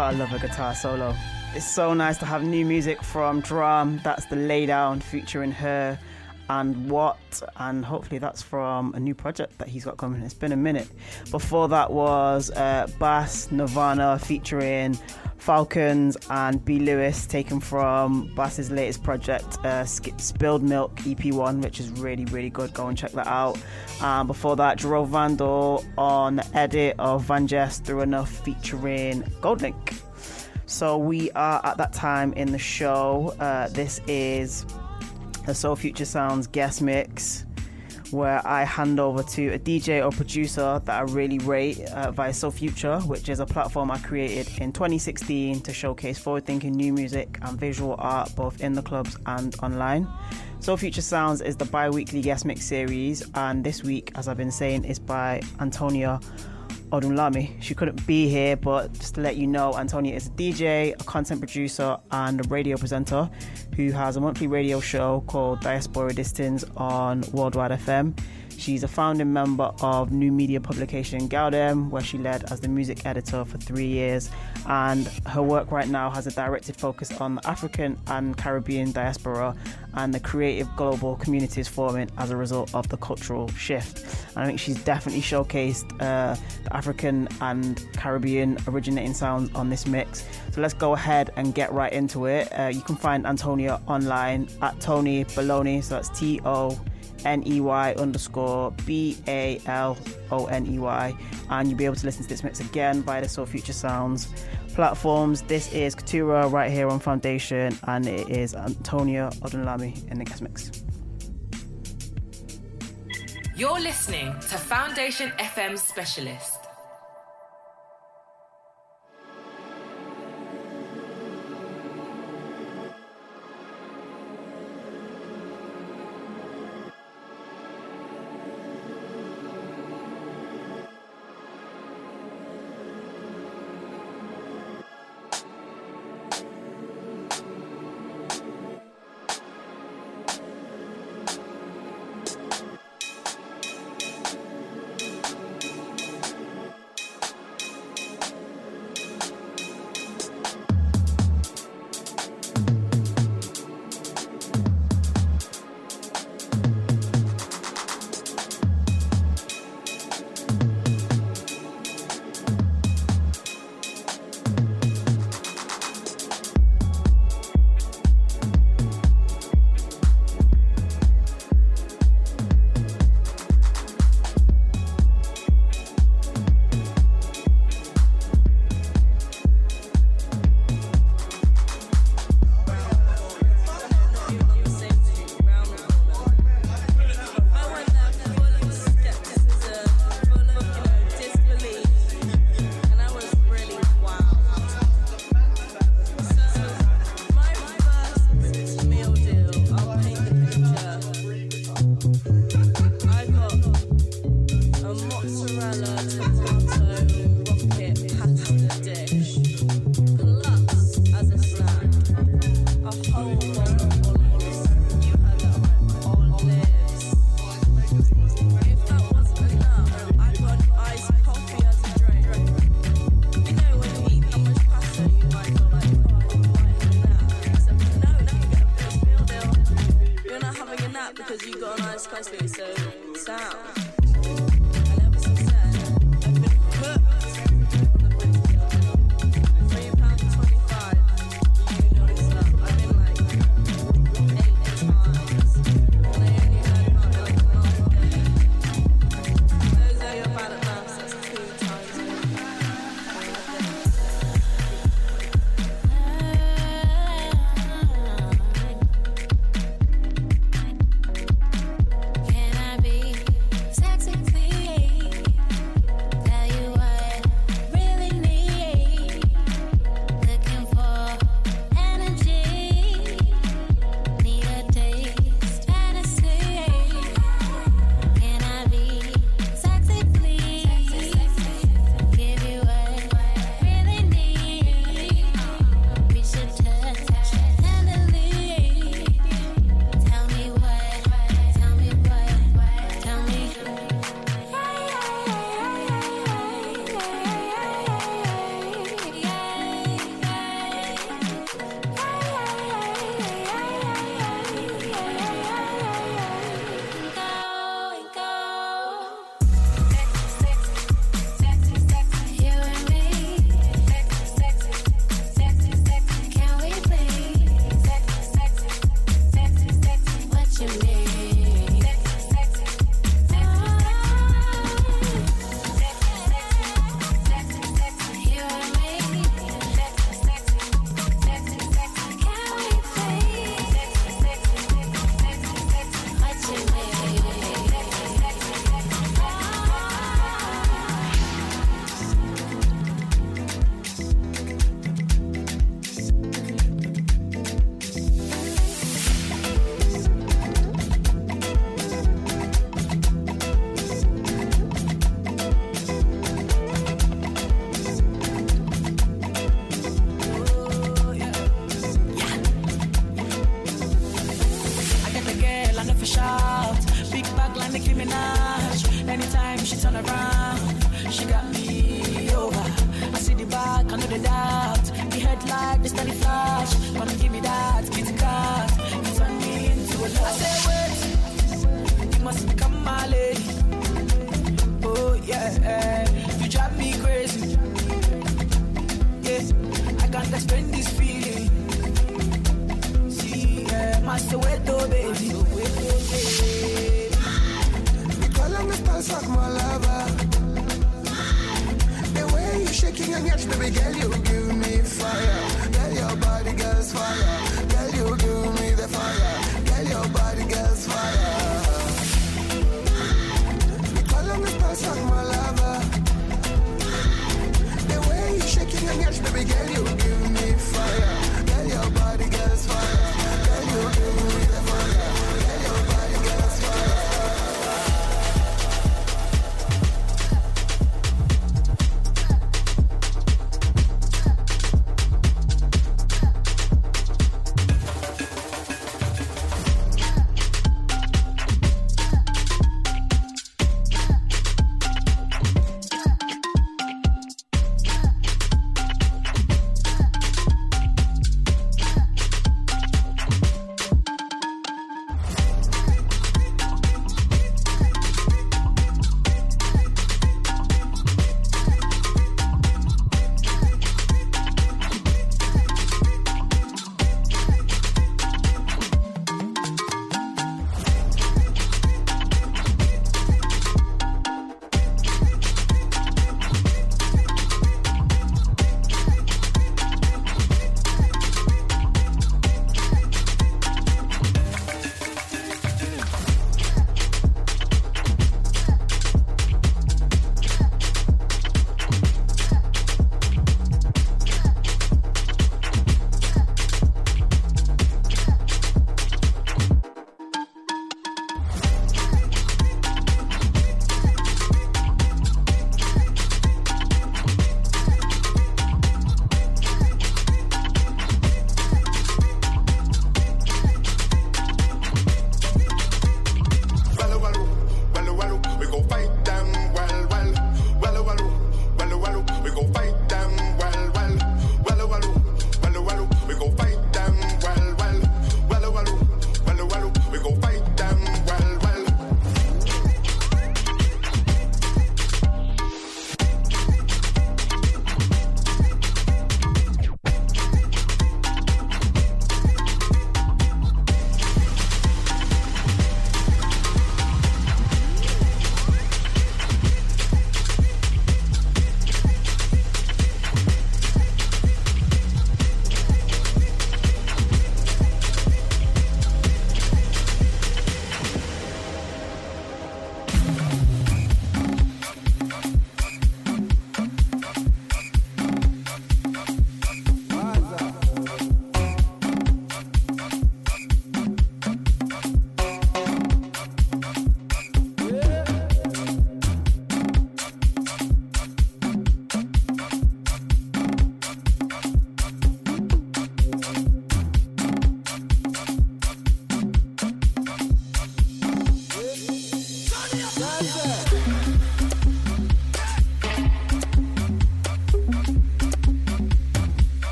Gotta love a guitar solo. It's so nice to have new music from Drum. That's the laydown featuring her and what, and hopefully that's from a new project that he's got coming. It's been a minute. Before that was uh, Bass Nirvana featuring Falcons and B Lewis, taken from Bass's latest project, uh, Spilled Milk EP1, which is really, really good. Go and check that out. Um, before that, Jerome Vandal on edit of VanJess Through Enough featuring GoldLink. So we are at that time in the show. Uh, this is the Soul Future Sounds guest mix, where I hand over to a DJ or producer that I really rate uh, via Soul Future, which is a platform I created in 2016 to showcase forward-thinking new music and visual art both in the clubs and online. Soul Future Sounds is the bi-weekly guest mix series, and this week, as I've been saying, is by Antonia Odunlami. She couldn't be here, but just to let you know, Antonia is a DJ, a content producer, and a radio presenter who has a monthly radio show called Diaspora Distance on Worldwide FM. She's a founding member of new media publication gal-dem, where she led as the music editor for three years. And her work right now has a directed focus on the African and Caribbean diaspora and the creative global communities forming as a result of the cultural shift. And I think she's definitely showcased uh, the African and Caribbean originating sounds on this mix. So let's go ahead and get right into it. Uh, you can find Antonia online at Toney Baloney, so that's T O N E Y underscore B A L O N E Y, and you'll be able to listen to this mix again via the Soul Future Sounds platforms. This is Katura right here on Foundation, and it is Antonia Odunlami in the guest mix. You're listening to Foundation FM Specialist.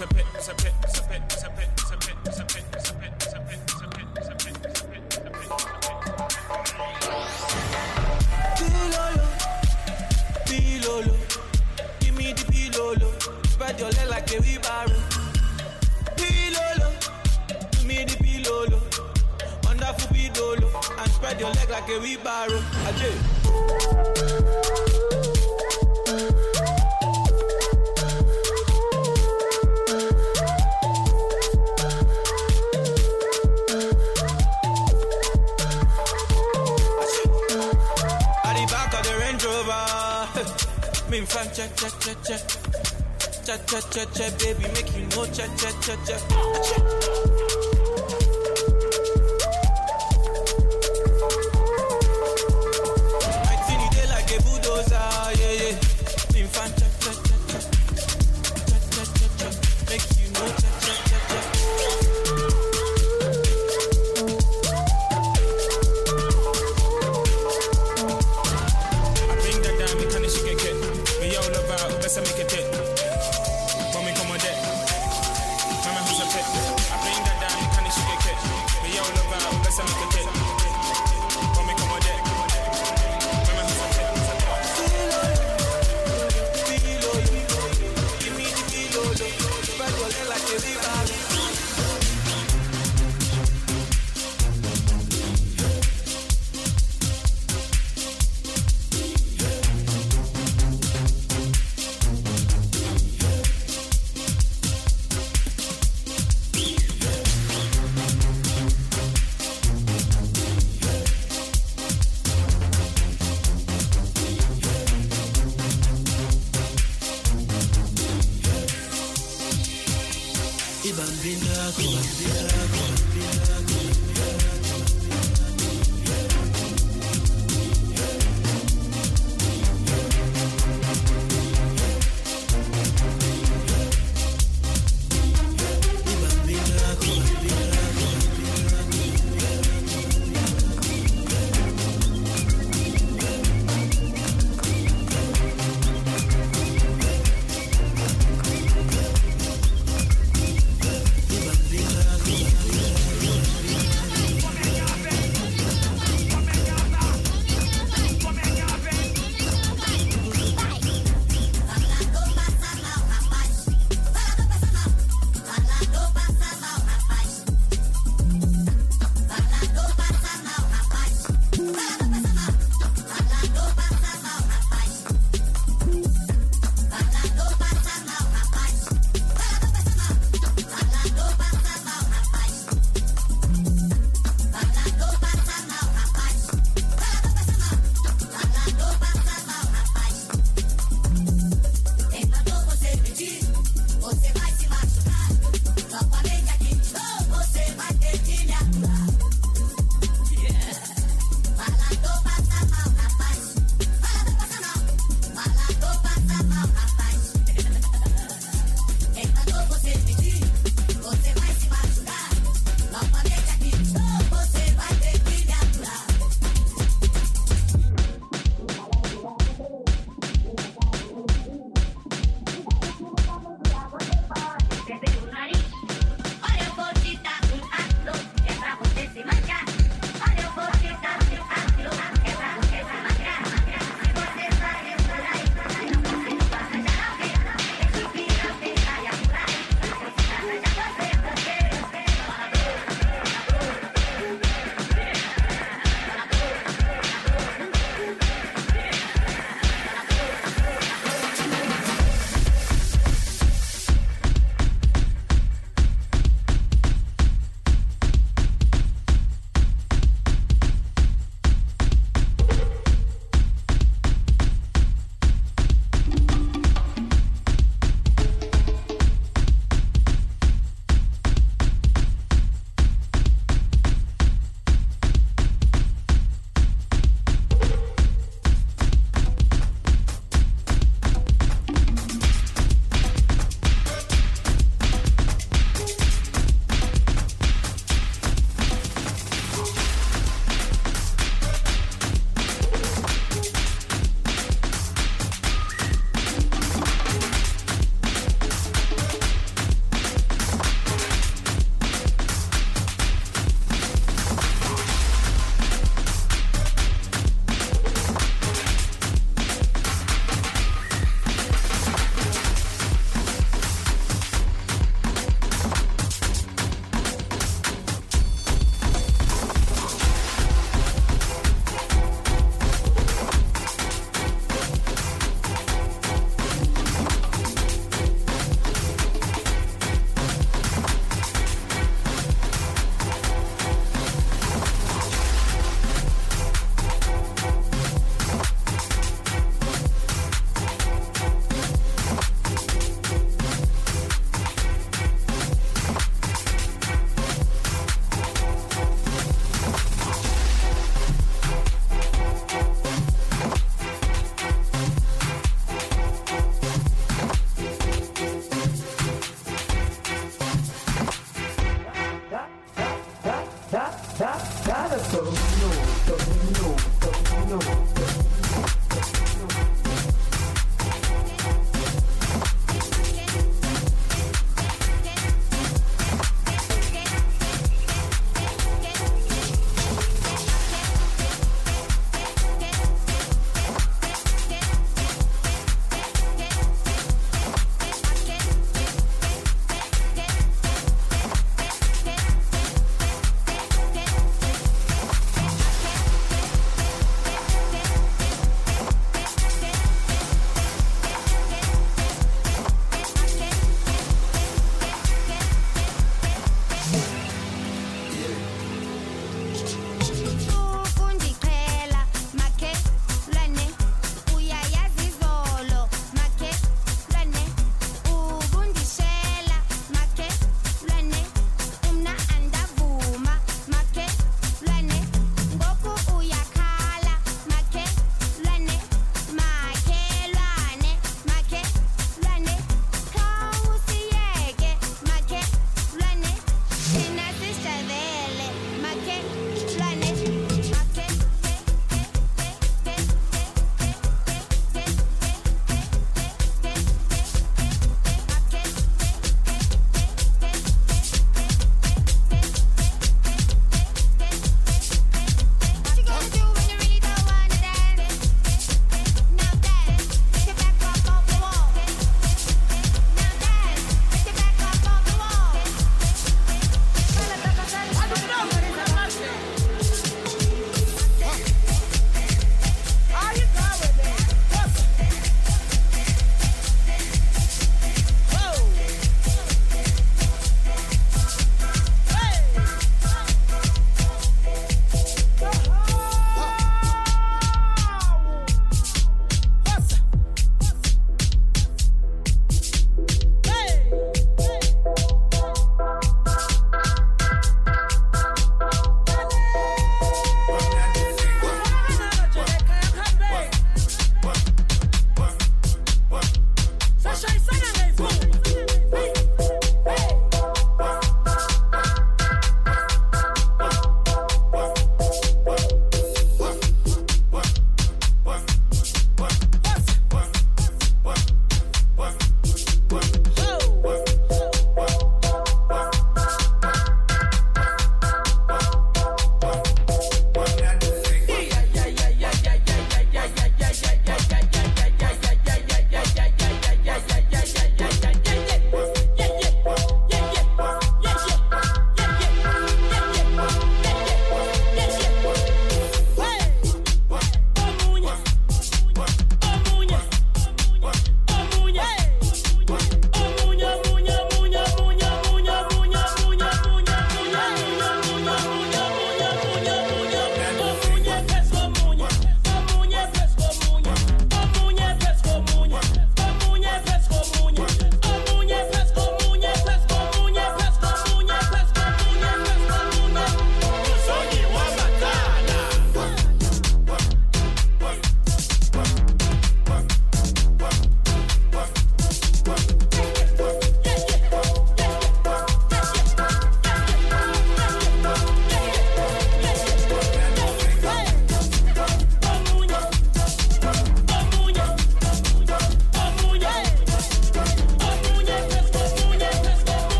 A pit, who's a pit, who's a pit, who's a pit, who's a pit, who's a pit, who's a pit, who's a pit, who's a pit, who's a pit, who's a pit. Pilolo, give me the pilolo. Spread your leg like a wheelbarrow. Pilolo, give me the pilolo. Wonderful pilolo, and spread your leg like a wheelbarrow. Ajay. Green fan, cha cha cha cha. Cha cha cha cha, baby, make you know cha cha cha cha. cha.